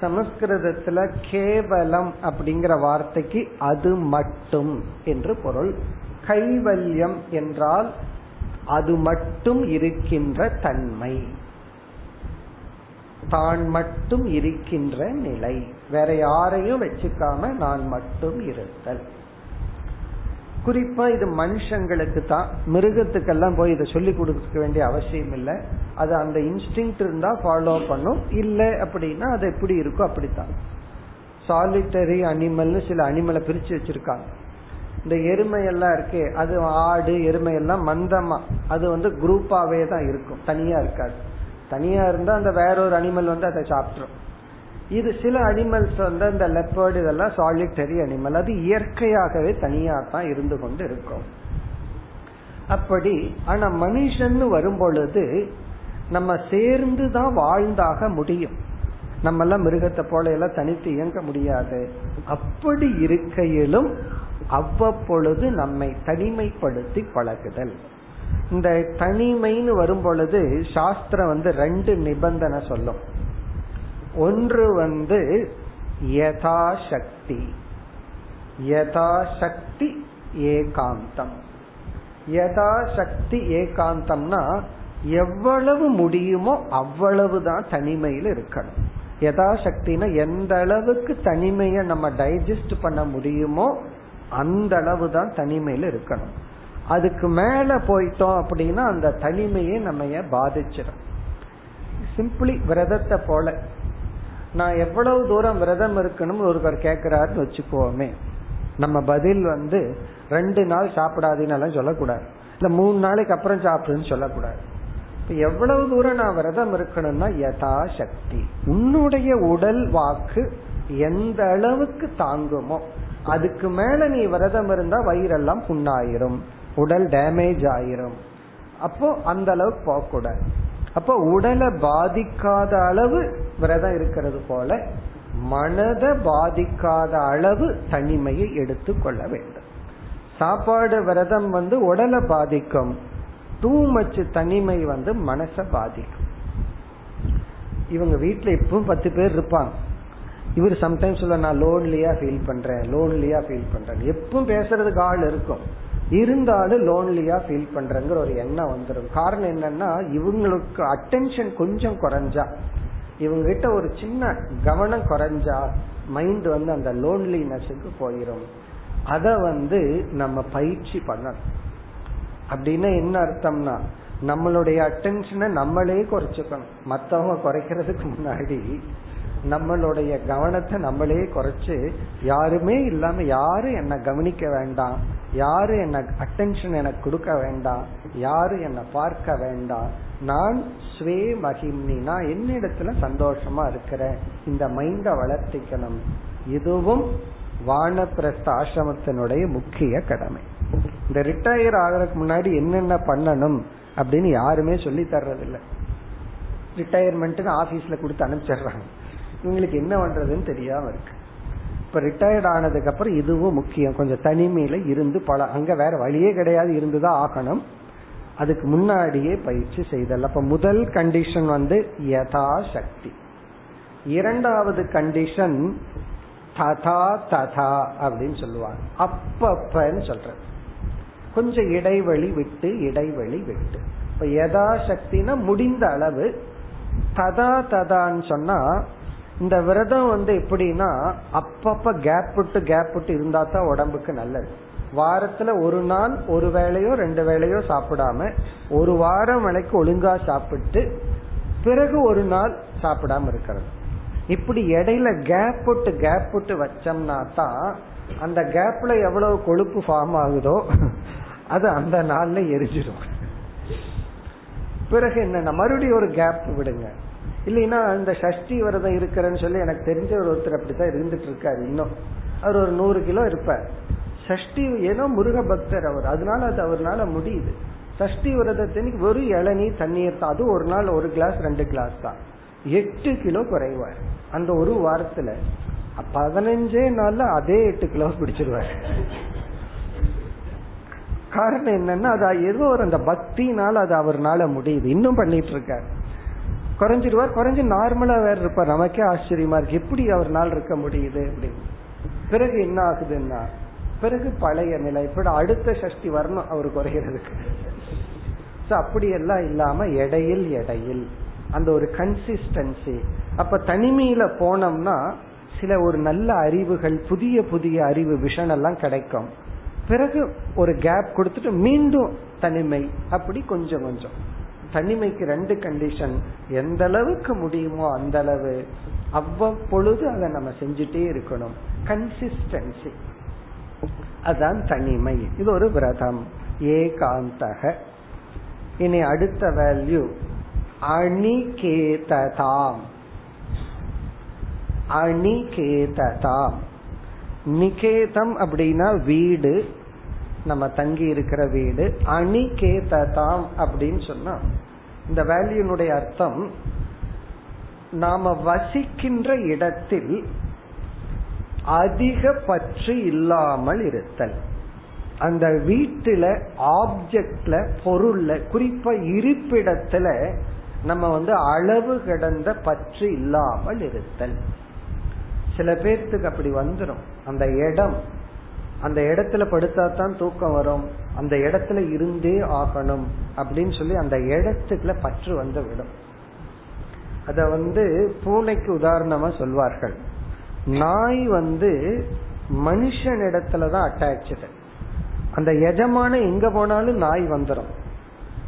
சமஸ்கிருதத்துல கேவலம் அப்படிங்கிற வார்த்தைக்கு அது மட்டும் என்று பொருள். கைவல்யம் என்றால் அது மட்டும் இருக்கின்ற தன்மை. தான் மட்டும் இருக்கின்ற நிலை. வேற யாரையும் வச்சுக்காம நான் மட்டும் இருத்தல். குறிப்பா இது மனுஷங்களுக்கு தான். மிருகத்துக்கெல்லாம் போய் இதை சொல்லி கொடுக்க வேண்டிய அவசியம் இல்லை. அது அந்த இன்ஸ்டிங் இருந்தா ஃபாலோ பண்ணும். இல்லை அப்படின்னா அது எப்படி இருக்கோ அப்படித்தான். சாலிட்டரி அனிமல்னு சில அனிமலை பிரிச்சு வச்சிருக்காங்க. இந்த எருமை எல்லாம் இருக்கே அது ஆடு எருமை எல்லாம் மந்தமா. அது வந்து குரூப்பாவே தான் இருக்கும். தனியா இருக்காது. தனியா இருந்தா அந்த வேற ஒரு அனிமல் வந்து அதை சாப்பிட்டுரும். இது சில அனிமல்ஸ் வந்து அந்த லெப்பர்டு இதெல்லாம் சாலிட்டரி அனிமல் அது இயற்கையாகவே தனியா தான் இருந்து கொண்டு இருக்கும். அப்படி ஆனா மனுஷன் வரும் பொழுது நம்ம சேர்ந்து தான் வாழ்ந்தாக முடியும். நம்ம எல்லாம் மிருகத்தை போல எல்லாம் தனித்து இயங்க முடியாது. அப்படி இருக்கையிலும் அவ்வப்பொழுது நம்மை தனிமைப்படுத்தி பழகுதல். இந்த தனிமைன்னு வரும் பொழுது சாஸ்திரம் வந்து ரெண்டு நிபந்தனை சொல்லும். ஒன்று வந்து யதாசக்தி. யதாசக்தி ஏகாந்தம். யதாசக்தி ஏகாந்தம்னா எவ்வளவு முடியுமோ அவ்வளவுதான் தனிமையில் இருக்கணும். யதாசக்தினா எந்த அளவுக்கு தனிமையை நம்ம டைஜஸ்ட் பண்ண முடியுமோ அந்த அளவு தான் தனிமையில் இருக்கணும். அதுக்கு மேல போயிட்டோம் அப்படின்னா அந்த தனிமையை நம்ம பாதிச்சிடும். சிம்பிளி விரதத்தை போல நான் எவ்வளவு தூரம் விரதம் இருக்கணும்னு ஒருவர் கேட்கிறாருன்னு வச்சுக்கோமே. நம்ம பதில் வந்து ரெண்டு நாள் சாப்பிடாதீன்னு சொல்லக்கூடாது. இல்ல மூணு நாளைக்கு அப்புறம் சாப்பிடுன்னு சொல்லக்கூடாது. எவ்வளவு தூரம் நான் விரதம் இருக்கணும்னா யதா சக்தி உன்னுடைய உடல் வாக்கு எந்த அளவுக்கு தாங்குமோ அதுக்கு மேல நீ விரதம் இருந்தா வயிறெல்லாம் புண்ணாயிரும். உடல் டேமேஜ் ஆயிரும். அப்போ அந்த அளவுக்கு போகக்கூடாது. அப்போ உடலை பாதிக்காத அளவு விரதம் இருக்கிறது போல மனதை பாதிக்காத அளவு தனிமையை எடுத்துக்கொள்ள வேண்டும். சாப்பாடு விரதம் வந்து உடலை பாதிக்கும். டூ மச் தனிமை வந்து மனசை பாதிக்கும். இவங்க வீட்டுல எப்பவும் பத்து பேர் இருப்பாங்க. இவர் சம்டைம்ஸ் சொல்ல நான் லோன்லியா ஃபீல் பண்றேன் லோன்லியா ஃபீல் பண்றேன். எப்பவும் பேசுறதுக்கு ஆள் இருக்கும். இருந்தாலும் லோன்லியா ஃபீல் பண்றங்கிற ஒரு எண்ணம் வந்துடும் காரணம் என்னன்னா இவங்களுக்கு அட்டென்ஷன் கொஞ்சம் குறைஞ்சா இவங்க கிட்ட ஒரு சின்ன கவனம் குறைஞ்சா மைண்ட் வந்து அந்த லோன்லினஸுக்கு போயிடும் அத வந்து நம்ம பயிற்சி பண்ணணும். அப்படின்னா என்ன அர்த்தம்னா நம்மளுடைய அட்டென்ஷனை நம்மளே குறைச்சுக்கணும். மத்தவங்க குறைக்கிறதுக்கு முன்னாடி நம்மளுடைய கவனத்தை நம்மளே குறைச்சு யாருமே இல்லாம யாரும் என்ன கவனிக்க வேண்டாம் யாரு என்ன அட்டென்ஷன் எனக்கு கொடுக்க வேண்டாம் யாரு என்ன பார்க்க வேண்டாம். நான் ஸ்வே மகிம்னி நான் என்னிடத்துல சந்தோஷமா இருக்கிறேன். இந்த மைண்ட வளர்த்திக்கணும். இதுவும் வானப்பிரஸ்த ஆசிரமத்தினுடைய முக்கிய கடமை. இந்த ரிட்டையர் ஆகிறதுக்கு முன்னாடி என்னென்ன பண்ணணும் அப்படின்னு யாருமே சொல்லி தர்றதில்லை. ரிட்டையர்மெண்ட்னு ஆபீஸ்ல கொடுத்து அனுப்பிச்சிடுறாங்க. இவங்களுக்கு என்ன பண்றதுன்னு தெரியாம இருக்கு. இப்ப ரிட்டையர்ட் ஆனதுக்கு அப்புறம் இதுவும் முக்கியம். கொஞ்சம் தனிமையில இருந்து பல அங்க வேற வழியே கிடையாது இருந்துதான் ஆகணும். அதுக்கு முன்னாடியே பயிற்சி செய்தல். அப்ப முதல் கண்டிஷன் வந்து யதா சக்தி இரண்டாவது கண்டிஷன் ததா ததா அப்படின்னு சொல்லுவாங்க. அப்பப்பன்னு சொல்ற கொஞ்சம் இடைவெளி விட்டு இடைவெளி விட்டு. இப்ப யதா சக்தினா முடிந்த அளவு ததா ததான்னு சொன்னா இந்த விரதம் வந்து எப்படின்னா அப்பப்ப கேப் விட்டு கேப் விட்டு இருந்தா தான் உடம்புக்கு நல்லது. வாரத்துல ஒரு நாள் ஒரு வேளையோ ரெண்டு வேளையோ சாப்பிடாம ஒரு வாரம் வரைக்கும் ஒழுங்கா சாப்பிட்டு பிறகு ஒரு நாள் சாப்பிடாம இருக்கிறது. இப்படி இடையில கேப் விட்டு கேப் விட்டு வச்சோம்னா தான் அந்த கேப்ல எவ்வளவு கொழுப்பு ஃபார்ம் ஆகுதோ அது அந்த நாள்ல எரிஞ்சிடும் பிறகு என்ன மறுபடியும் ஒரு கேப் விடுங்க. இல்லைன்னா இந்த சஷ்டி விரதம் இருக்கிறேன்னு சொல்லி எனக்கு தெரிஞ்ச ஒரு ஒருத்தர் அப்படித்தான் இருந்துட்டு இருக்காரு இன்னும். அவர் ஒரு நூறு கிலோ இருப்பார். சஷ்டி ஏதோ முருக பக்தர் அவர். அதனால அது அவர்னால முடியுது. சஷ்டி விரதத்தின் ஒரு இளநீ தண்ணீர் தான். அது ஒரு நாள் ஒரு கிளாஸ் ரெண்டு கிளாஸ் தான். எட்டு கிலோ குறைவார். அந்த ஒரு வாரத்துல பதினஞ்சே நாள்ல அதே எட்டு கிலோ பிடிச்சிருவார் காரணம் என்னன்னா அது ஏதோ ஒரு அந்த பக்தினால அது அவர்னால முடியுது. இன்னும் பண்ணிட்டு இருக்காரு. குறைஞ்சிருவார் குறைஞ்சு நார்மலா வேற இருப்பார். நமக்கே ஆச்சரியமா இருக்கு. எப்படி அவர்னால இருக்க முடியுது அப்படின்னு. பிறகு என்ன ஆகுதுன்னா பிறகு பழைய நிலை. இப்படி அடுத்த சஷ்டி வரணும் அவர் குறைகிறதுக்கு அப்படி எல்லாம் இல்லாம எடையில் எடையில் அந்த ஒரு கன்சிஸ்டன்சி அப்ப தனிமையில போனோம்னா சில ஒரு நல்ல அறிவுகள் புதிய புதிய அறிவு விஷன் எல்லாம் கிடைக்கும். பிறகு ஒரு கேப் கொடுத்துட்டு மீண்டும் தனிமை. அப்படி கொஞ்சம் கொஞ்சம். தனிமைக்கு ரெண்டு கண்டிஷன் எந்த அளவுக்கு முடியுமோ அந்த அளவு. அவ்வப்பொழுது அதை நம்ம செஞ்சுட்டே இருக்கணும். கன்சிஸ்டன்சி அதான் தனிமை. இது ஒரு விரதம். ஏகாந்தக. இனி அடுத்த வேல்யூ அணிகேததாம். அணிகேததாம். நிகேதம் அப்படின்னா வீடு நம்ம தங்கி இருக்கிற வீடு அணிகேததாம் அப்படின்னு சொன்னா இந்த வேல்யூனுடைய அர்த்தம் நாம வசிக்கின்ற இடத்தில் அதிக பற்று இல்லாமல் இருத்தல். அந்த வீட்டுல ஆப்ஜெக்ட்ல பொருள்ல குறிப்பா இருப்பிடத்துல நம்ம வந்து அளவு கிடந்த பற்று இல்லாமல் இருத்தல். சில பேர்த்துக்கு அப்படி வந்துடும் அந்த இடம் அந்த இடத்துல படுத்தா தான் தூக்கம் வரும். அந்த இடத்துல இருந்தே ஆகணும் அப்படின்னு சொல்லி அந்த இடத்துக்குள்ள பற்று வந்து விடும். அத வந்து பூனைக்கு உதாரணமா சொல்வார்கள். நாய் வந்து மனுஷன் இடத்துலதான் அட்டாச்சு அந்த எஜமான எங்க போனாலும் நாய் வந்துடும்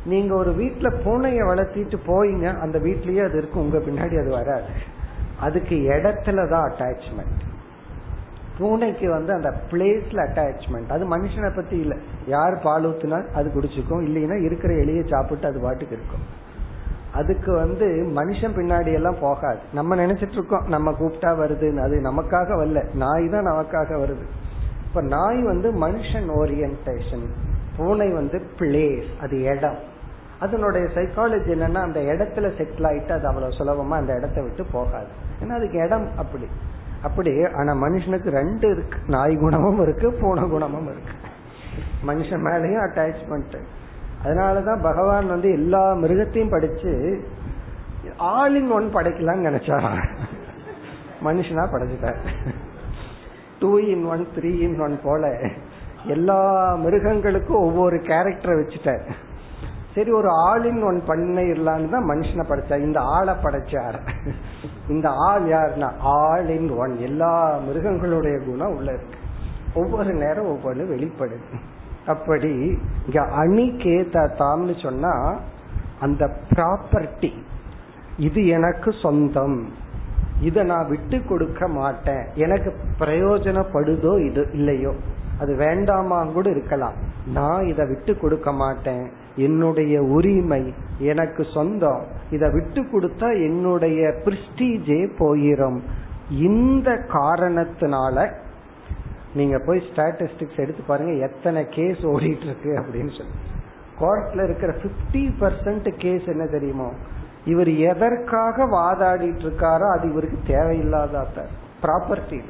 நீங்க ஒரு வீட்டுல பூனைய வளர்த்திட்டு போயிங்க அந்த வீட்லயே அது இருக்கும் உங்க பின்னாடி அது வராது. அதுக்கு இடத்துலதான் அட்டாச்மெண்ட் பூனைக்கு வந்து அந்த பிளேஸ்ல அட்டாச்மெண்ட் அது மனுஷனை பத்தி இல்ல. யார் பால் ஊத்தினா அது குடிச்சுக்கும். இல்லைன்னா இருக்கிற எளிய சாப்பிட்டு அது பாட்டுக்கு இருக்கும். அதுக்கு வந்து மனுஷன் பின்னாடி எல்லாம் போகாது. நம்ம நினைச்சிட்டு இருக்கோம் நம்ம கூப்பிட்டா வருதுன்னு. அது நமக்காக வரல. நாய் தான் நமக்காக வருது. இப்ப நாய் வந்து மனுஷன் ஓரியன்டேஷன் பூனை வந்து பிளேஸ் அது இடம். அதனுடைய சைக்காலஜி என்னன்னா அந்த இடத்துல செட்டில் ஆயிட்டு அது அவ்வளவு சுலபமா அந்த இடத்த விட்டு போகாது. ஏன்னா அதுக்கு இடம் அப்படி. அப்படி ஆனா மனுஷனுக்கு ரெண்டு இருக்கு. நாய் குணமும் இருக்கு பூனை குணமும் இருக்கு. மனுஷன் மேலேயும் அட்டாச்மெண்ட் அதனாலதான் பகவான் வந்து எல்லா மிருகத்தையும் படிச்சு ஆல் இன் ஒன் படைக்கலாம்னு நினைச்சாரா மனுஷனா படைச்சிட்டார். Two in one three in one போல எல்லா மிருகங்களுக்கும் ஒவ்வொரு கேரக்டரை வச்சுட்டார். சரி ஒரு ஆளின் ஒன் பண்ணிடலான்னு தான் மனுஷனை படைச்சா இந்த ஆளை படைச்சார். இந்த ஆள் யாருன்னா ஆள் இன் ஒன். எல்லா மிருகங்களுடைய குணம் உள்ள இருக்கு. ஒவ்வொரு நேரம் ஒவ்வொன்று வெளிப்படுது. அப்படி இங்க அணிகேதாம்னு சொன்னா அந்த ப்ராப்பர்ட்டி இது எனக்கு சொந்தம். இதை நான் விட்டு கொடுக்க மாட்டேன். எனக்கு பிரயோஜனப்படுதோ இது இல்லையோ? அது வேண்டாமா கூட இருக்கலாம். நான் இதை விட்டு கொடுக்க மாட்டேன். என்னுடைய உரிமை எனக்கு சொந்தம். இதை விட்டு கொடுத்தா என்னுடைய பிரிஸ்டீஜே போயிரும். இந்த காரணத்தினால நீங்க போய் ஸ்டாட்டிஸ்டிக்ஸ் எடுத்து பாருங்க எத்தனை கேஸ் ஓடிட்டு இருக்கு அப்படின்னு சொல்லி. கோர்ட்ல இருக்கிற பிப்டி பர்சன்ட் கேஸ் என்ன தெரியுமோ? இவர் எதற்காக வாதாடிட்டு இருக்காரோ அது இவருக்கு தேவையில்லாத ப்ராப்பர்ட்டி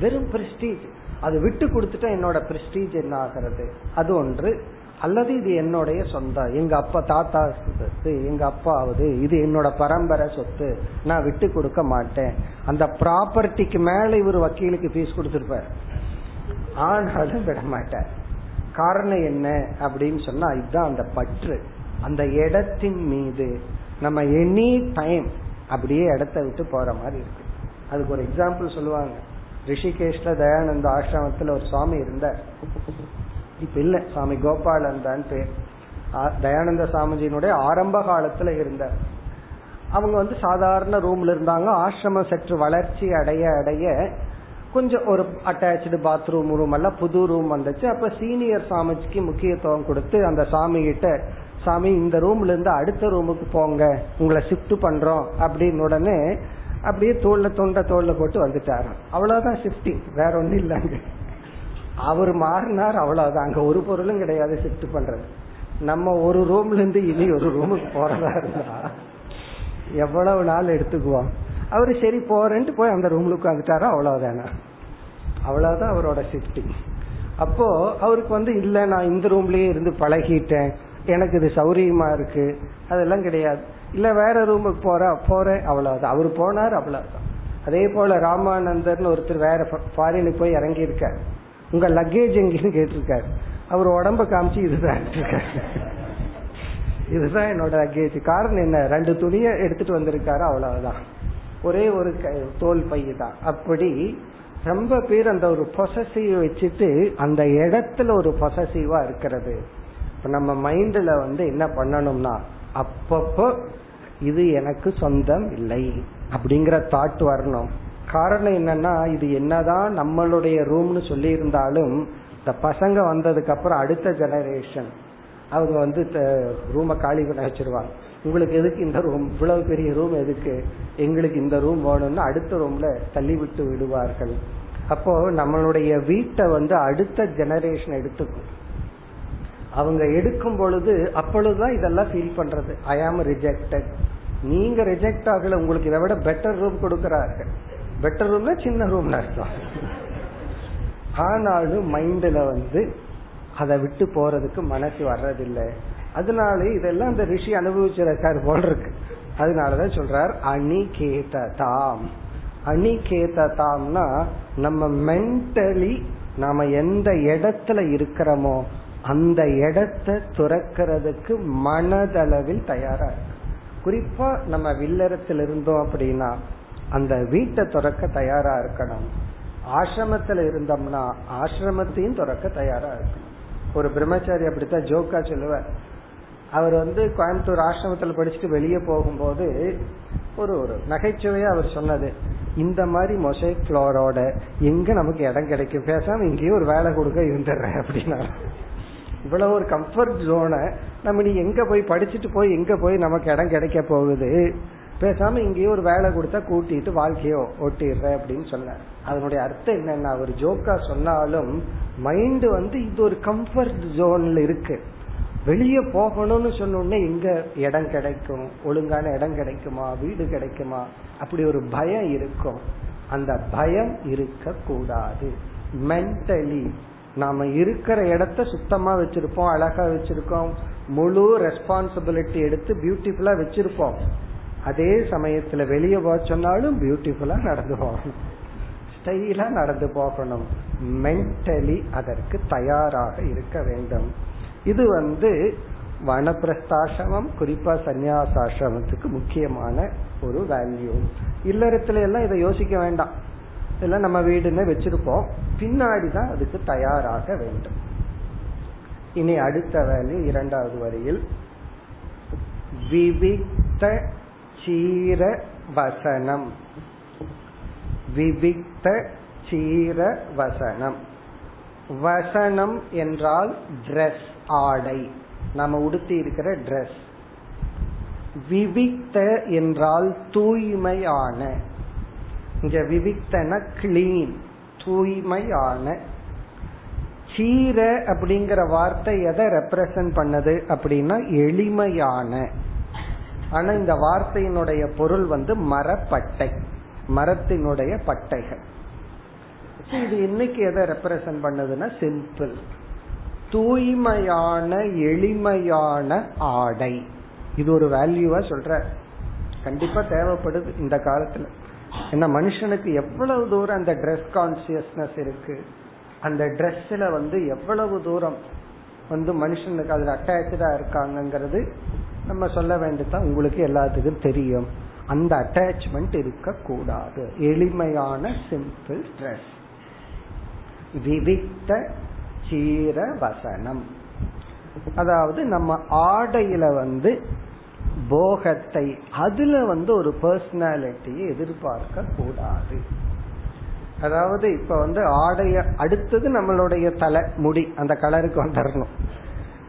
வெறும் பிரஸ்டீஜ் அது விட்டு கொடுத்துட்டா என்னோட பிரஸ்டீஜ் என்ன ஆகிறது? அது ஒன்று. அல்லது இது என்னுடைய சொந்தம் எங்க அப்பா தாத்தா சொத்து எங்க அப்பாவது இது என்னோட பரம்பரை சொத்து. நான் விட்டு கொடுக்க மாட்டேன். அந்த ப்ராப்பர்ட்டிக்கு மேல இவர் வக்கீலுக்கு ஃபீஸ் கொடுத்துருப்பார். ஆனாலும் விட மாட்டார். காரணம் என்ன அப்படின்னு சொன்னா இதுதான் அந்த பற்று. அந்த இடத்தின் மீது நம்ம எனி டைம் அப்படியே இடத்த விட்டு போற மாதிரி இருக்கு. அதுக்கு ஒரு எக்ஸாம்பிள் சொல்லுவாங்க. ரிஷிகேஷ்ல தயானந்த ஆசிரமத்துல ஒரு சுவாமி இருந்தார். இப்ப இல்ல சுவாமி கோபாலந்தான் பேர் தயானந்த சாமிஜியினுடைய ஆரம்ப காலத்துல இருந்தார். அவங்க வந்து சாதாரண ரூம்ல இருந்தாங்க. ஆசிரமம் சற்று வளர்ச்சி அடைய அடைய கொஞ்சம் ஒரு அட்டாச்சு பாத்ரூம் ரூம் எல்லாம் புது ரூம் வந்துச்சு. அப்ப சீனியர் சாமிஜிக்கு முக்கியத்துவம் கொடுத்து அந்த சாமி கிட்ட சாமி இந்த ரூம்ல இருந்து அடுத்த ரூமுக்கு போங்க. உங்களை ஷிஃப்ட் பண்றோம். அப்படின்னு உடனே அப்படியே தோல்ல தொண்ட தோல்ல போட்டு வந்துட்டாராம். அவ்வளவுதான் ஷிஃப்டிங் வேற ஒன்றும் இல்லைங்க அவர் மாறினார் அவ்வளவுதான். அங்க ஒரு பொருளும் கிடையாது ஷிஃப்ட் பண்றது. நம்ம ஒரு ரூம்ல இருந்து இனி ஒரு ரூமுக்கு போறதா இருந்தா எவ்வளவு நாள் எடுத்துக்குவோம்? அவரு சரி போறேன்ட்டு போய் அந்த ரூம்ல உட்காந்துட்டாரோ அவ்வளவுதானா? அவ்வளவுதான் அவரோட ஷிஃப்டிங் அப்போ அவருக்கு வந்து இல்ல நான் இந்த ரூம்லயே இருந்து பழகிட்டேன். எனக்கு இது சௌரியமா இருக்கு. அதெல்லாம் கிடையாது. இல்ல வேற ரூமுக்கு போற போறேன் அவ்வளவுதான். அவர் போனார் அவ்வளவுதான். அதே போல ராமானந்தர்னு ஒருத்தர் வேற ஃபாரினுக்கு போய் இறங்கி இருக்கார் உங்க லக்கேஜ் எங்கேன்னு கேட்டிருக்காரு. அவர் உடம்ப காமிச்சு இதுதான் இதுதான் என்னோட லக்கேஜ் காரணம் என்ன? ரெண்டு துணியை எடுத்துட்டு வந்திருக்காரு அவ்வளவுதான். ஒரே ஒரு தோல் பைய தான் அப்படி ரொம்ப பேர் அந்த ஒரு பொசசிவ் வச்சுட்டு அந்த இடத்துல ஒரு பொசசிவா இருக்கிறது. நம்ம மைண்ட்ல வந்து என்ன பண்ணணும்னா அப்பப்போ இது எனக்கு சொந்தம் இல்லை அப்படிங்கிற தாட் வரணும். காரணம் என்னன்னா இது என்னதான் நம்மளுடைய ரூம்னு சொல்லி இருந்தாலும் இந்த பசங்க வந்ததுக்கு அப்புறம் அடுத்த ஜெனரேஷன் அவங்க வந்து ரூமை காலி பண்ண வச்சிருவாங்க. உங்களுக்கு எதுக்கு இந்த ரூம் இவ்வளவு பெரிய ரூம் எதுக்கு? எங்களுக்கு இந்த ரூம் வேணும்னு அடுத்த ரூம்ல தள்ளி விட்டு விடுவார்கள். அப்போ நம்மளுடைய வீட்டை வந்து அடுத்த ஜெனரேஷன் எடுத்துக்கும். அவங்க எடுக்கும் பொழுது அப்பொழுதுதான் இதெல்லாம் ஃபீல் பண்றது. ஐ ஆம் ரிஜெக்டட் நீங்க ரிஜெக்ட் ஆகல உங்களுக்கு இதை விட பெட்டர் ரூம் கொடுக்கிறார்கள். பெட்டர் ரூம்ல சின்ன ரூம்ல அர்த்தம். ஆனாலும் மைண்ட்ல வந்து அதை விட்டு போறதுக்கு மனசு வர்றதில்லை. அதனால இதெல்லாம் அந்த ரிஷி அனுபவிச்சிருக்காரு போல் இருக்கு அதனாலதான் சொல்றார் அணிகேதாம் அணிகேதாம்னா நம்ம மென்டலி நாம எந்த இடத்துல இருக்கிறோமோ அந்த இடத்தை துறக்கிறதுக்கு மனதளவில் தயாரா இருக்கு குறிப்பா நம்ம வில்லரத்தில் இருந்தோம் அப்படின்னா அந்த வீட்டை துறக்க தயாரா இருக்கணும். ஆசிரமத்துல இருந்தோம்னா ஆசிரமத்தையும் துறக்க தயாரா இருக்கணும். ஒரு பிரம்மச்சாரி அப்படித்தான் ஜோக்கா சொல்லுவார். அவர் வந்து கோயம்புத்தூர் ஆசிரமத்தில் படிச்சுட்டு வெளியே போகும்போது ஒரு ஒரு நகைச்சுவையா அவர் சொன்னது. இந்த மாதிரி மொசைக் ஃபிளோரோட எங்க நமக்கு இடம் கிடைக்கும்? பேசாம இங்கேயும் ஒரு வேலை கொடுக்க இருந்துடுறேன் அப்படின்னா இவ்வளவு ஒரு கம்ஃபர்ட் ஜோனை நம்ம நீ எங்க போய் படிச்சுட்டு போய் எங்க போய் நமக்கு இடம் கிடைக்க போகுது? பேசாம இங்கேயே ஒரு வேலை கொடுத்தா கூட்டிட்டு வாழ்க்கையோ ஓட்டிடுற அப்படின்னு சொன்ன அதனுடைய அர்த்தம் என்னன்னா அவர் ஜோக்கா சொன்னாலும் மைண்ட் வந்து இது ஒரு கம்ஃபர்ட் ஜோன்ல இருக்கு. வெளியே போகணும்னு சொன்னோடனே எங்க இடம் கிடைக்கும்? ஒழுங்கான இடம் கிடைக்குமா? வீடு கிடைக்குமா? அப்படி ஒரு பயம் இருக்கும். அந்த பயம் இருக்க கூடாது மென்டலி நாம இருக்கிற இடத்த சுத்தமா வச்சிருப்போம் அழகா வச்சிருக்கோம். முழு ரெஸ்பான்சிபிலிட்டி எடுத்து பியூட்டிஃபுல்லா வச்சிருப்போம். அதே சமயத்துல வெளியே போக சொன்னாலும் பியூட்டிஃபுல்லா நடந்து போகணும் ஸ்டைலா நடந்து போகணும். மென்டலி அதற்கு தயாராக இருக்க வேண்டும். இது வந்து வனப்பிரஸ்தாசிரமம் குறிப்பா சன்னியாசாசிரமத்துக்கு முக்கியமான ஒரு வேல்யூ இல்லறத்துல எல்லாம் இதை யோசிக்க வேண்டாம். இதெல்லாம் நம்ம வீடுன்னு வச்சிருப்போம். பின்னாடி தான் அதுக்கு தயாராக வேண்டும். இனி அடுத்த வேல்யூ இரண்டாவது வரியில். விவிக்த சீர வசனம். விவிக்த சீர வசனம். வசனம் என்றால் ட்ரெஸ் ஆடை. நம்ம உடுத்தி இருக்கிற ட்ரெஸ் விவிக்த என்றால் தூய்மையான. இங்க விவிக்தன கிளீன் தூய்மையான. சீர அப்படிங்கிற வார்த்தை எதை ரெப்ரசன்ட் பண்ணது அப்படின்னா எளிமையான. ஆனா இந்த வார்த்தையினுடைய பொருள் வந்து மரப்பட்டை மரத்தினுடைய பட்டைகள். இது இன்னைக்கு எதை ரெப்ரசன்ட் பண்ணதுன்னா சிம்பிள் தூய்மையான எளிமையான ஆடை. இது ஒரு வேல்யூவா சொல்ற. கண்டிப்பா தேவைப்படுது இந்த காலத்துல. ஏன்னா மனுஷனுக்கு எவ்வளவு தூரம் அந்த ட்ரெஸ் கான்சியஸ்னஸ் இருக்கு? அந்த ட்ரெஸ்ல வந்து எவ்வளவு தூரம் வந்து மனுஷனுக்கு அதுல அட்டாச்சா இருக்காங்கிறது நம்ம சொல்ல வேண்டியதான் உங்களுக்கு எல்லாத்துக்கும் தெரியும். அந்த அட்டாச்மெண்ட் இருக்கக்கூடாது. எளிமையான சிம்பிள் ட்ரெஸ் விவிக்த சீர வசனம் அதாவது நம்ம ஆடையில வந்து போகத்தை அதுல வந்து ஒரு பர்சனாலிட்டியை எதிர்பார்க்க கூடாது அதாவது இப்ப வந்து ஆடைய அடுத்தது நம்மளுடைய தலை முடி அந்த கலருக்கு வந்துடணும்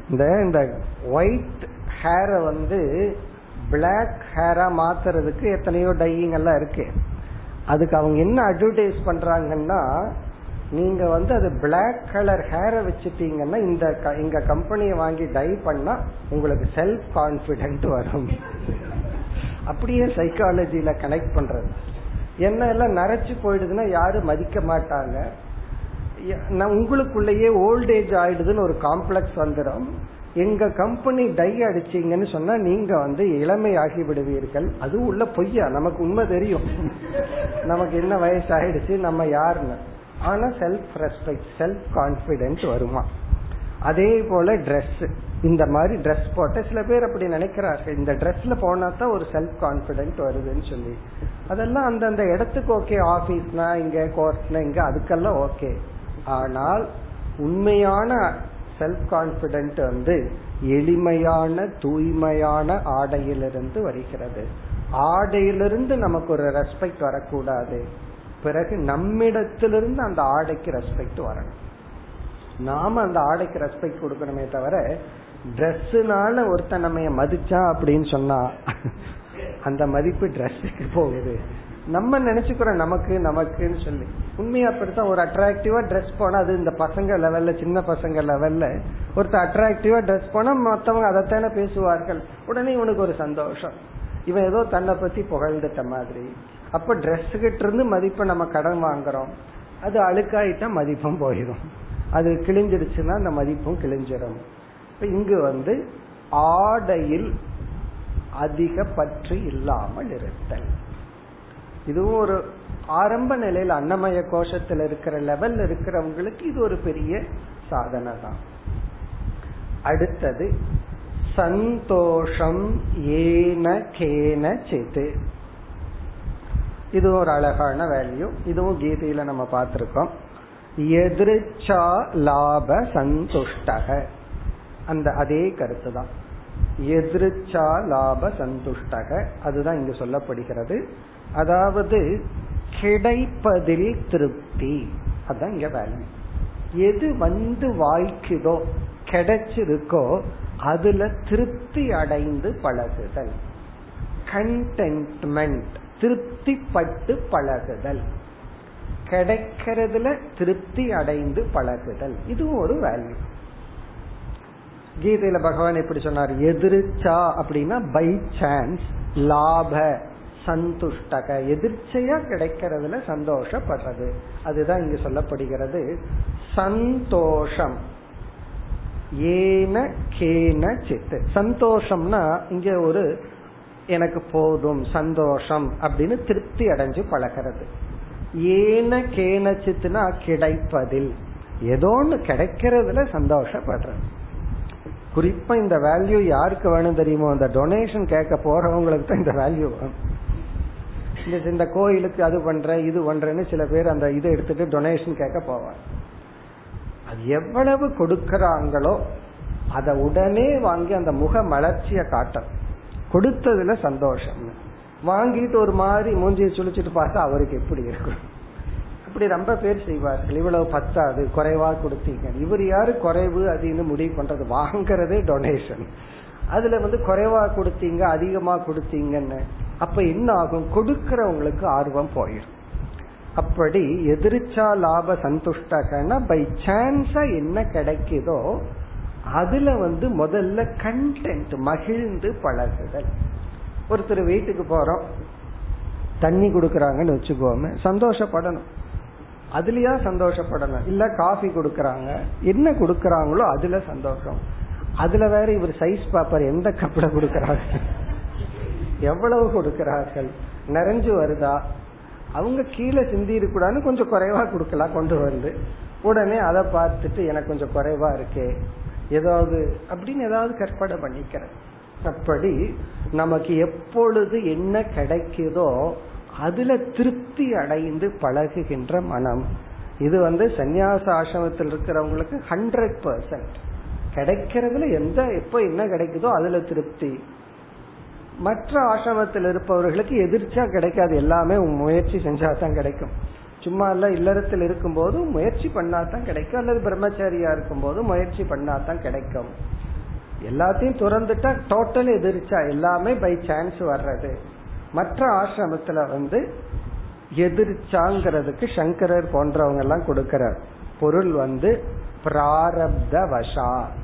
இந்த இந்த ஒயிட் ஹேரை வந்து பிளாக் ஹேரா மாத்துறதுக்கு எத்தனையோ டையிங் எல்லாம் இருக்கு. அதுக்கு அவங்க என்ன அட்வர்டைஸ் பண்றாங்கன்னா நீங்க வந்து அது பிளாக் கலர் ஹேரை வச்சுட்டீங்கன்னா இந்த எங்க கம்பெனியை வாங்கி டை பண்ணா உங்களுக்கு செல்ஃப் கான்பிடென்ட் வரும். அப்படியே சைக்காலஜியில கனெக்ட் பண்றது. என்ன எல்லாம் நரைச்சு போயிடுதுன்னா யாரும் மதிக்க மாட்டாங்க. உங்களுக்குள்ளேயே ஓல்டேஜ் ஆயிடுதுன்னு ஒரு காம்ப்ளெக்ஸ் வந்துடும். எங்க கம்பெனி டை அடிச்சீங்கன்னு சொன்னா நீங்க வந்து இளமையாகி விடுவீர்கள். அது உள்ள பொய்யா? நமக்கு உண்மை தெரியும். நமக்கு என்ன வயசு ஆயிடுச்சு நம்ம யாருன்னு. ஆனா செல்ஃப் ரெஸ்பெக்ட் செல்ஃப் கான்பிடென்ட் வருமா? அதே போல ட்ரெஸ் இந்த மாதிரி ட்ரெஸ் போட்ட சில பேர் அப்படி நினைக்கிறார்கள் இந்த ட்ரெஸ்ல போனா தான் ஒரு செல்ஃப் கான்பிடென்ட் வருதுன்னு சொல்லி. அதெல்லாம் அந்தந்த இடத்துக்கு ஓகே ஆபீஸ்னா இங்க கோர்ட்னா இங்க அதுக்கெல்லாம் ஓகே ஆனால் உண்மையான செல்ஃப் கான்பிடென்ட் வந்து எளிமையான தூய்மையான ஆடையிலிருந்து வருகிறது. ஆடையிலிருந்து நமக்கு ஒரு ரெஸ்பெக்ட் வரக்கூடாது. பிறகு நம்மிடத்திலிருந்து அந்த ஆடைக்கு ரெஸ்பெக்ட் வரணும். நாம அந்த ஆடைக்கு ரெஸ்பெக்ட் கொடுக்கணுமே தவிர ட்ரெஸ்ஸுனால ஒருத்தன் நம்ம மதிச்சா அப்படின்னு சொன்னா அந்த மதிப்பு ட்ரெஸ்ஸுக்கு போகுது. நம்ம நினைச்சுக்கிறோம் நமக்கு நமக்குன்னு சொல்லி. உண்மையா அப்படித்தான் ஒரு அட்ராக்டிவா ட்ரெஸ் போனா அது இந்த பசங்க லெவல்ல சின்ன பசங்க லெவல்ல ஒருத்தர் அட்ராக்டிவா ட்ரெஸ் போனா மத்தவங்க அதைத்தானே பேசுவார்கள். உடனே இவனுக்கு ஒரு சந்தோஷம். இவன் ஏதோ தன்னை பத்தி புகழ்ந்துட்ட மாதிரி. அப்ப ட்ரெஸ் கிட்ட இருந்து மதிப்பை நம்ம கடன் வாங்குறோம். அது அழுக்காயிட்டா மதிப்பும் போயிடும் அது கிழிஞ்சிருச்சுன்னா அந்த மதிப்பும் கிழிஞ்சிடும் இங்கு வந்து ஆடையில் அதிக பற்று இல்லாமல் இருத்தல். இதுவும் ஒரு ஆரம்ப நிலையில் அன்னமய கோஷத்தில் இருக்கிற லெவல் இருக்கிறவங்களுக்கு இது ஒரு பெரிய சாதனை தான். அடுத்தது சந்தோஷம் ஏன கேன சிது. இது ஒரு அழகான வேல்யூ இதுவும் கீதையில நம்ம பார்த்திருக்கோம். எதிர்ச்சா லாப சந்துஷ்டக. அந்த அதே கருத்து தான். எதிர்ச்சா லாப சந்துஷ்டக அதுதான் இங்கு சொல்லப்படுகிறது. அதாவது கிடைப்பதில் திருப்தி. அதுதான் இங்க வேல்யூ எது வந்து வாய்க்குதோ கிடைச்சிருக்கோ அதுல திருப்தி அடைந்து பழகுதல். கண்டென்ட்மெண்ட் திருப்திப்பட்டு பழகுதல். கிடைக்கிறதுல திருப்தி அடைந்து பழகுதல். இது ஒரு வேல்யூ கீதையில பகவான் எப்படி சொன்னார்? எதிர்ச்சா அப்படின்னா பை சான்ஸ் லாப சந்துஷ்டக. எதிர்ச்சையா கிடைக்கிறதுல சந்தோஷப்படுறது. அதுதான் இங்கு சொல்லப்படுகிறது சந்தோஷம். ஏன கேன சித்து. சந்தோஷம்னா இங்க ஒரு எனக்கு போதும் சந்தோஷம் அப்படின்னு திருப்தி அடைஞ்சு பழகிறது. ஏன கேன சித்துனா கிடைப்பதில். ஏதோ ஒன்று கிடைக்கிறதுல சந்தோஷப்படுறது. குறிப்பா இந்த வேல்யூ யாருக்கு வேணும் தெரியுமோ அந்த டொனேஷன் கேட்க போறவங்களுக்கு தான் இந்த வேல்யூ வேணும். இந்த கோயிலுக்கு அது பண்ற இது பண்றேன்னு சில பேர் அந்த இதை எடுத்துட்டு டொனேஷன் கேட்க போவார் அது எவ்வளவு கொடுக்கறாங்களோ அதை உடனே வாங்கி அந்த முக மலர்ச்சியை காட்டும். கொடுத்ததுல சந்தோஷம். வாங்கிட்டு ஒரு மாதிரி மூஞ்சியை சுழிச்சிட்டு பார்த்தா அவருக்கு எப்படி இருக்கும்? அப்படி ரொம்ப பேர் செய்வார்கள். இவ்வளவு பத்தாது. குறைவா கொடுத்தீங்க. இவர் யாரு? குறைவு அதுன்னு முடிவு பண்றது. வாங்குறதே டொனேஷன் அதுல வந்து குறைவா கொடுத்தீங்க அதிகமா கொடுத்தீங்கன்னு. அப்ப என்ன ஆகும்? கொடுக்கறவங்களுக்கு ஆர்வம் போயிடும் அப்படி எதிர்ச்சா லாப சந்துஷ்டகன்னா பை சான்ஸா என்ன கிடைக்குதோ அதுல வந்து முதல்ல கண்டென்ட் மகிழ்ந்து பழகுதல். ஒருத்தர் வீட்டுக்கு போறோம். தண்ணி கொடுக்கறாங்கன்னு வச்சுக்கோமே சந்தோஷப்படணும். அதுலயா சந்தோஷப்படணும். இல்ல காஃபி கொடுக்கறாங்க. என்ன கொடுக்கறாங்களோ அதுல சந்தோஷம். அதுல வேற இவர் சைஸ் பாப்பர் எந்த கப்பல கொடுக்கறாங்க எவ்வளவு கொடுக்கிறார்கள்? நிறைஞ்சு வருதா? அவங்க கீழே சிந்தி கொஞ்சம் குறைவா கொடுக்கலாம் கொண்டு வந்து. உடனே அதை பார்த்துட்டு எனக்கு கொஞ்சம் குறைவா இருக்கே. ஏதாவது அப்படின்னு ஏதாவது கற்பனை பண்ணிக்கிறேன். அப்படி நமக்கு எப்பொழுது என்ன கிடைக்குதோ அதுல திருப்தி அடைந்து பழகுகின்ற மனம். இது வந்து சந்நியாச ஆசிரமத்தில் இருக்கிறவங்களுக்கு ஹண்ட்ரட் பர்சன்ட் கிடைக்கிறதுல எந்த எப்ப என்ன கிடைக்குதோ அதுல திருப்தி. மற்ற ஆசிரமத்தில் இருப்பவர்களுக்கு எதிர்ச்சா கிடைக்காது. எல்லாமே முயற்சி செஞ்சா தான் கிடைக்கும். சும்மா இல்ல இல்லறத்தில் இருக்கும் போது முயற்சி பண்ணா தான் கிடைக்கும். அல்லது பிரம்மச்சாரியா இருக்கும் போது முயற்சி பண்ணா தான் கிடைக்கும். எல்லாத்தையும் துறந்துட்டா டோட்டல் எதிர்ச்சா. எல்லாமே பை சான்ஸ் வர்றது. மற்ற ஆசிரமத்துல வந்து எதிர்ச்சாங்கிறதுக்கு சங்கரர் போன்றவங்க எல்லாம் கொடுக்கிறார். பொருள் வந்து பிராரப்த வசாத்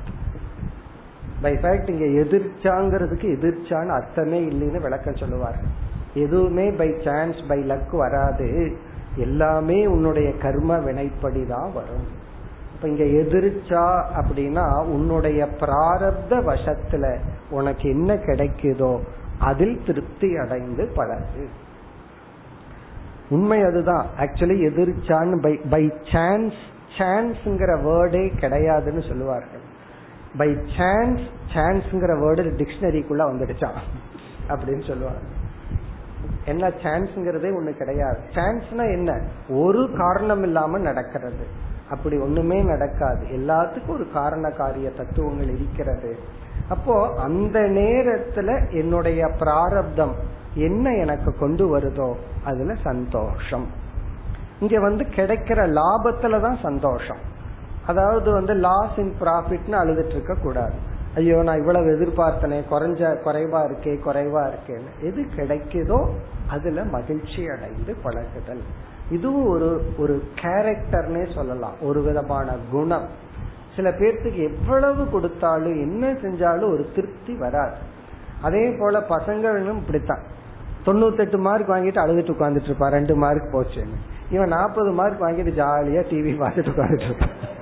பை ஃபேக்ட் இங்க எதிர்ச்சாங்கிறதுக்கு எதிர்ச்சான்னு அர்த்தமே இல்லைன்னு விளக்கம் சொல்லுவார். எதுவுமே பை சான்ஸ் பை லக் வராது. எல்லாமே உன்னுடைய கர்ம வினைப்படி தான் வரும். இப்ப இங்க எதிர்ச்சா அப்படின்னா உன்னுடைய பிராரப்த வசத்துல உனக்கு என்ன கிடைக்குதோ அதில் திருப்தி அடைந்து பழகு. உண்மை அதுதான். ஆக்சுவலி எதிர்ச்சான் பை பை சான்ஸ் சான்ஸ்ங்கிற வேர்டே கிடையாதுன்னு சொல்லுவார்கள். பை சான்ஸ் சான்ஸ்ங்கிற வேர்டு டிக்ஷனரிக்குள்ள வந்துடுச்சா? அப்படின்னு சொல்லுவாங்க. என்ன சான்ஸ்ங்கிறதே ஒண்ணு கிடையாது. சான்ஸ்னா என்ன? ஒரு காரணம் இல்லாம நடக்கிறது. அப்படி ஒண்ணுமே நடக்காது. எல்லாத்துக்கும் ஒரு காரண காரிய தத்துவங்கள் இருக்கிறது. அப்போ அந்த நேரத்துல என்னுடைய பிராரப்தம் என்ன எனக்கு கொண்டு வருதோ அதுல சந்தோஷம். இங்க வந்து கிடைக்கிற லாபத்துல தான் சந்தோஷம். அதாவது வந்து லாஸ் இன் ப்ராஃபிட்னு அழுதுட்டு இருக்க கூடாது. ஐயோ நான் இவ்வளவு எதிர்பார்த்தனே குறைஞ்ச குறைவா இருக்கே குறைவா இருக்கேன்னு. எது கிடைக்குதோ அதுல மகிழ்ச்சி அடைந்து பழகுதல். இதுவும் ஒரு ஒரு கேரக்டர்னே சொல்லலாம். ஒரு விதமான குணம். சில பேர்த்துக்கு எவ்வளவு கொடுத்தாலும் என்ன செஞ்சாலும் ஒரு திருப்தி வராது. அதே போல பசங்களும் இப்படித்தான். தொண்ணூத்தெட்டு மார்க் வாங்கிட்டு அழுதுட்டு உட்காந்துட்டு இருப்பான் ரெண்டு மார்க் போச்சுன்னு. இவன் நாற்பது மார்க் வாங்கிட்டு ஜாலியா டிவி பார்த்துட்டு உட்காந்துட்டு இருப்பான்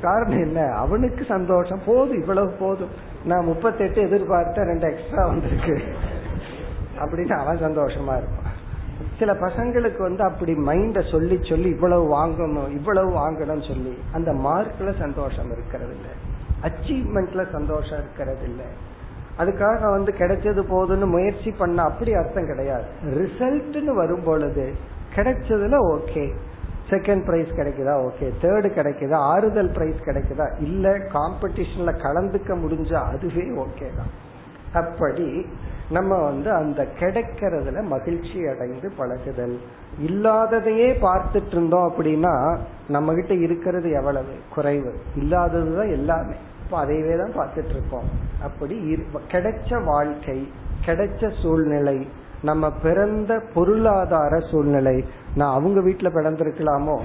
காரணம் என்ன? அவனுக்கு சந்தோஷம். போதும் இவ்வளவு போதும். நான் முப்பத்தெட்டு எதிர்பார்த்த ரெண்டு எக்ஸ்ட்ரா வந்திருக்கு. அப்படின்னு அவன் சந்தோஷமா இருப்பான். சில பசங்களுக்கு வந்து அப்படி மைண்ட சொல்லி சொல்லி இவ்வளவு வாங்கணும் இவ்வளவு வாங்கணும்னு சொல்லி அந்த மார்க்ல சந்தோஷம் இருக்கிறது இல்லை அச்சீவ்மெண்ட்ல சந்தோஷம் இருக்கிறது இல்லை அதுக்காக வந்து கிடைச்சது போதுன்னு முயற்சி பண்ண அப்படி அர்த்தம் கிடையாது. ரிசல்ட்னு வரும் பொழுது கிடைச்சதுல ஓகே செகண்ட் பிரைஸ் கிடைக்குதா? ஓகே தேர்டு கிடைக்குதா? ஆறுதல் பிரைஸ் கிடைக்குதா? இல்ல. காம்படிஷன்ல கலந்துக்க முடிஞ்சா அதுவே ஓகே தான். அப்படி நம்ம வந்து அந்த கிடைக்கிறதுல மகிழ்ச்சி அடைந்து பழகுதல். இல்லாததையே பார்த்துட்டு இருந்தோம் அப்படின்னா நம்ம கிட்ட இருக்கிறது எவ்வளவு? குறைவு. இல்லாததுதான் எல்லாமே. இப்போ அதையவே தான் பார்த்துட்டு இருக்கோம். அப்படி கிடைச்ச வாழ்க்கை கிடைச்ச சூழ்நிலை நம்ம பிறந்த பொருளாதார சூழ்நிலை நான் அவங்க வீட்டுல பிறந்திருக்கலாமோ?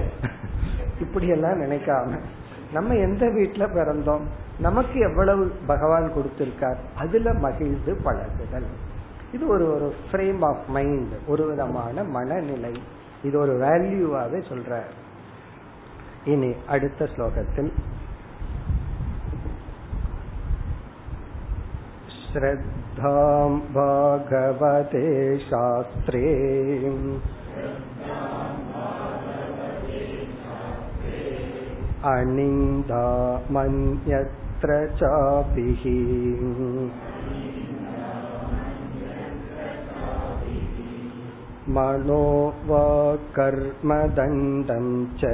இப்படி எல்லாம் நினைக்காம. நம்ம எந்த வீட்டுல பிறந்தோம் நமக்கு எவ்வளவு பகவான் கொடுத்திருக்கார் அதுல மகிழ்ந்து பழகுதல் இது ஒரு ஒரு ஃப்ரேம் ஆஃப் மைண்ட் ஒரு விதமான மனநிலை இது ஒரு வேல்யூவாக சொல்ற இனி அடுத்த ஸ்லோகத்தில் श्रद्धां भागवते शास्त्रे अनिन्दा मन्यत्र चापिः मनो वा कर्मदण्डं च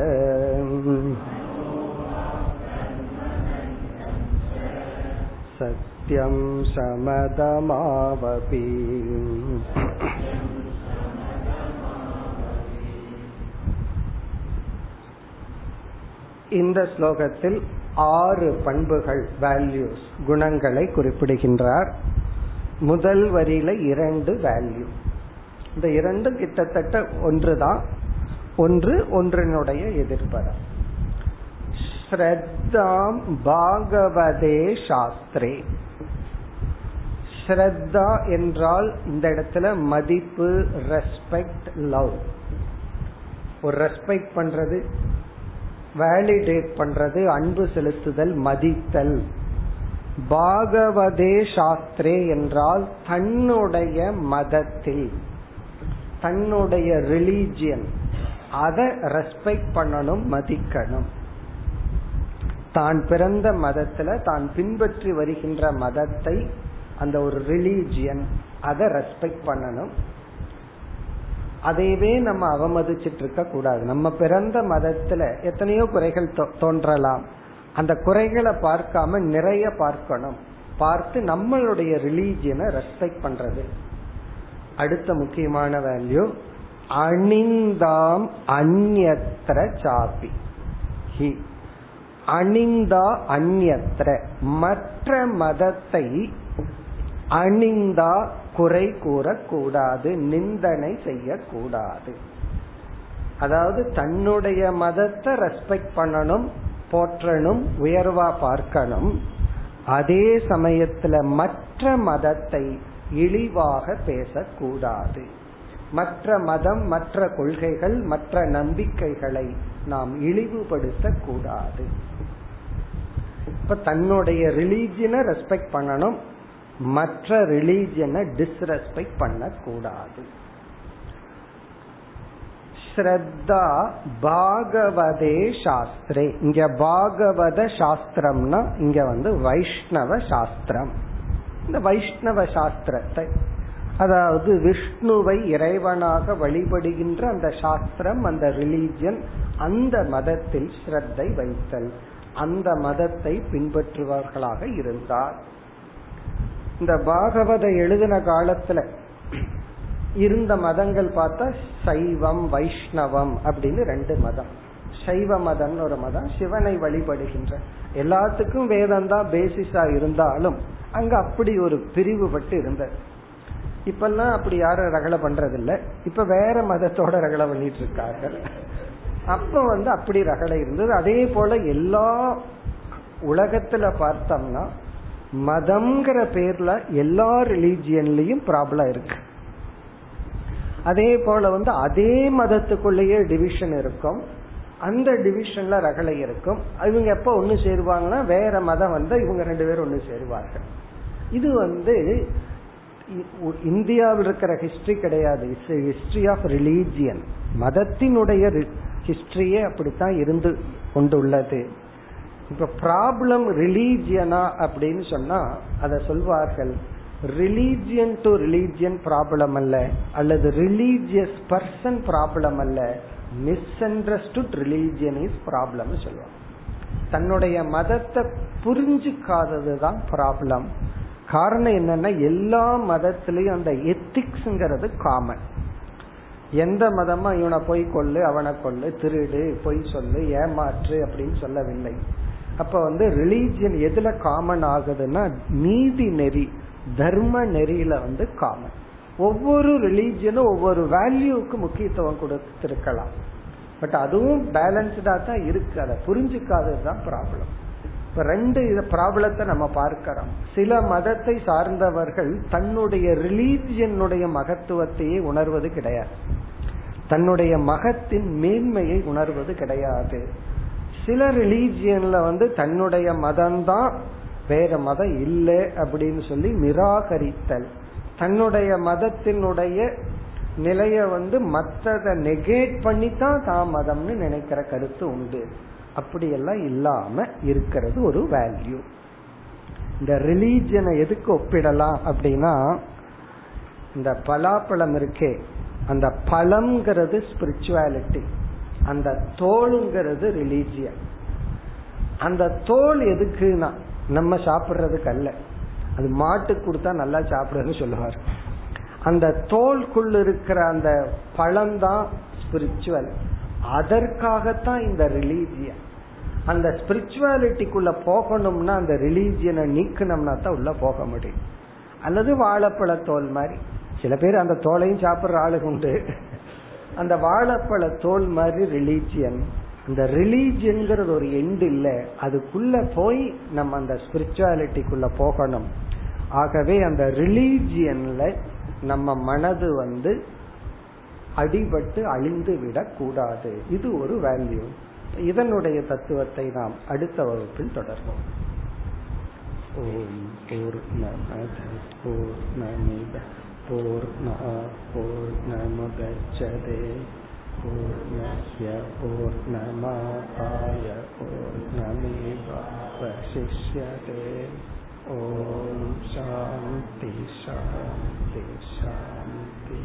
सत्यं समदमावपि இந்த ஸ்லோகத்தில் ஆறு பண்புகள் வேல்யூஸ் குணங்களை குறிப்பிடுகின்றார். முதல் வரியில இரண்டு வேல்யூ இந்த இரண்டும் கிட்டத்தட்ட ஒன்றுதான். ஒன்று ஒன்றினுடைய எதிர்பரம் ஸ்ரத்தாம் பாகவதே சாஸ்திரே. ஸ்ரத்தா என்றால் இந்த இடத்துல மதிப்பு ரெஸ்பெக்ட் லவ் ஒரு ரெஸ்பெக்ட் பண்றது வேலிடேட் பண்றது அன்பு செலுத்துதல் மதித்தல். பாகவதே சாஸ்திரே என்றால் தன்னுடைய மதத்தில் தன்னுடைய ரிலீஜியன் அதை ரெஸ்பெக்ட் பண்ணணும் மதிக்கணும். தான் பிறந்த மதத்துல தான் பின்பற்றி வருகின்ற மதத்தை அந்த ஒரு ரிலீஜியன் அதை ரெஸ்பெக்ட் பண்ணணும். அதையவே நம்ம அவமதிச்சிட்டு இருக்க கூடாது. நம்ம பிறந்த மதத்துல எத்தனையோ குறைகள் தோன்றலாம். அந்த குறைகளை பார்க்காம நிறைய பார்க்கணும். பார்த்து நம்மளுடைய ரிலீஜியனை ரெஸ்பெக்ட் பண்றது. அடுத்த முக்கியமான வேல்யூ அணிந்தாம் அந்நத்திர சாப்பி ஹி. அணிந்தா அந்நத்திர மற்ற மதத்தை அணிந்தா குறை கூறக்கூடாது நிந்தனை செய்யக்கூடாது. அதாவது தன்னுடைய மதத்தை ரெஸ்பெக்ட் பண்ணணும் போற்றணும் உயர்வா பார்க்கணும். அதே சமயத்துல மற்ற மதத்தை இழிவாக பேசக்கூடாது. மற்ற மதம் மற்ற கொள்கைகள் மற்ற நம்பிக்கைகளை நாம் இழிவுபடுத்த கூடாது இப்ப தன்னுடைய ரிலீஜியனை ரெஸ்பெக்ட் பண்ணணும். மற்ற ரிலீஜியனை டிஸ்ரெஸ்பெக்ட் பண்ணக்கூடாது. ஸ்ரத்தா பாகவதே சாஸ்திரே. இங்க பாகவத சாஸ்திரம்னா இங்க வந்து வைஷ்ணவ சாஸ்திரம். இந்த வைஷ்ணவ சாஸ்திரத்தை அதாவது விஷ்ணுவை இறைவனாக வழிபடுகின்ற அந்த சாஸ்திரம் அந்த ரிலீஜியன் அந்த மதத்தில் ஸ்ரத்தை வைத்தல். அந்த மதத்தை பின்பற்றுபவர்களாக இருந்தார். இந்த பாகவத எழுதின காலத்துல இருந்த மதங்கள் பார்த்தா சைவம் வைஷ்ணவம் அப்படின்னு ரெண்டு மதம். சைவ மதம் ஒரு மதம் சிவனை வழிபடுகின்ற. எல்லாத்துக்கும் வேதம் தான் பேசிஸா இருந்தாலும் அங்க அப்படி ஒரு பிரிவுபட்டு இருந்தது. இப்பெல்லாம் அப்படி யாரும் ரகலை பண்றது இல்ல இப்ப வேற மதத்தோட ரகலை பண்ணிட்டு இருக்காங்க அப்ப வந்து அப்படி ரகலை இருந்தது. அதே போல எல்லா உலகத்துல பார்த்தோம்னா மதம்ங்கிற பேர்ல எல்லா ரிலீஜியன்லயும் ப்ராப்ளம் இருக்கு. அதே போல வந்து அதே மதத்துக்குள்ளேயே டிவிஷன் இருக்கும். அந்த டிவிஷன்ல ரகலை இருக்கும். இவங்க எப்ப ஒண்ணு சேருவாங்கன்னா வேற மதம் வந்து இவங்க ரெண்டு பேரும் ஒண்ணு சேருவார்கள். இது வந்து இந்தியாவில் இருக்கிற ஹிஸ்டரி கிடையாது. இட்ஸ் ஹிஸ்டரி ஆஃப் ரிலீஜியன் மதத்தினுடைய ஹிஸ்டரியே அப்படித்தான் இருந்து கொண்டுள்ளது. இப்ப ப்ராப்ளம் ரிலீஜியனா அப்படின்னு சொன்னா அதை சொல்வார்கள் ரிலீஜியன் டு ரிலீஜியன் ப்ராப்ளம் அல்ல அல்லது ரிலீஜியஸ் பர்சன் ப்ராப்ளம் அல்ல misunderstood religion is problem சொல்லுவாங்க. தன்னுடைய மதத்தை புரிஞ்சுக்காதது தான் ப்ராப்ளம் காரணம் என்னன்னா எல்லா மதத்திலையும் அந்த எத்திக்ஸ்ங்கிறது காமன் எந்த மதமா இவனை போய் கொள்ளு அவனை கொள்ளு திருடு பொய் சொல்லு ஏமாற்று அப்படின்னு சொல்லவில்லை. அப்ப வந்து ரிலீஜியன் எதுல காமன் ஆகுதுன்னா நீதி நெறி தர்ம நெறியில வந்து காமன் ஒவ்வொரு ரிலீஜியனும் ஒவ்வொரு வேல்யூவுக்கு முக்கியத்துவம் கொடுத்திருக்கலாம். பட் அதுவும் பேலன்ஸ்டா தான் இருக்கு. அதை புரிஞ்சுக்காதது தான் ப்ராப்ளம் இப்ப ரெண்டு ப்ராப்ளத்தை நம்ம பார்க்கிறோம். சில மதத்தை சார்ந்தவர்கள் தன்னுடைய ரிலீஜியனுடைய மகத்துவத்தையே உணர்வது கிடையாது. தன்னுடைய மகத்தின் மேன்மையை உணர்வது கிடையாது. சில ரிலீஜியன்ல வந்து தன்னுடைய மதம் தான் வேற மதம் இல்லை அப்படின்னு சொல்லி நிராகரித்தல். தன்னுடைய மதத்தினுடைய நிலைய வந்து மற்றதை நெகேட் பண்ணி தான் தான் மதம்னு நினைக்கிற கருத்து உண்டு. அப்படியெல்லாம் இல்லாம இருக்கிறது ஒரு வேல்யூ இந்த ரிலீஜியனை எதுக்கு ஒப்பிடலாம் அப்படின்னா இந்த பலாப்பழம் இருக்கே அந்த பழம்ங்கிறது ஸ்பிரிச்சுவாலிட்டி அந்த தோல்ங்கிறது ரிலீஜியன் அந்த தோல் எதுக்குன்னா நம்ம சாப்பிட்றதுக்கு அல்ல அது மாட்டுக்கு கொடுத்தா நல்லா சாப்பிடுறதுன்னு சொல்லுவார். அந்த தோல்குள் இருக்கிற அந்த பழம் தான் ஸ்பிரிச்சுவல் அதற்காகத்தான் இந்த ரிலீஜியன் அந்த ஸ்பிரிச்சுவாலிட்டிக்குள்ள போகணும்னா அந்த ரிலீஜியனை நீக்கணும்னா தான் உள்ள போக முடியும். அல்லது வாழைப்பழ தோல் மாதிரி. சில பேர் அந்த தோலையும் சாப்பிட்ற ஆளுங்க உண்டு. அந்த வாழைப்பழ தோல் மாதிரி ரிலீஜியன் அந்த ரிலீஜியன்கிறது ஒரு எண்டு இல்லை. அதுக்குள்ள போய் நம்ம அந்த ஸ்பிரிச்சுவாலிட்டிக்குள்ள போகணும். ஆகவே அந்த ரிலீஜியன்ல நம்ம மனது வந்து அடிபட்டு அழிந்து விடக் கூடாது. இது ஒரு வேல்யூ இதனுடைய தத்துவத்தை நாம் அடுத்த வகுப்பில் தொடர்வோம். ஓம் பூர்ணமத பூர்ணமித பூர்ணா பூர்ணமுதச்சதே பூர்ணஸ்ய பூர்ணமாதாய பூர்ணமேவாவசிஷ்யதே ஓம் சாந்தி சாந்தி சாந்தி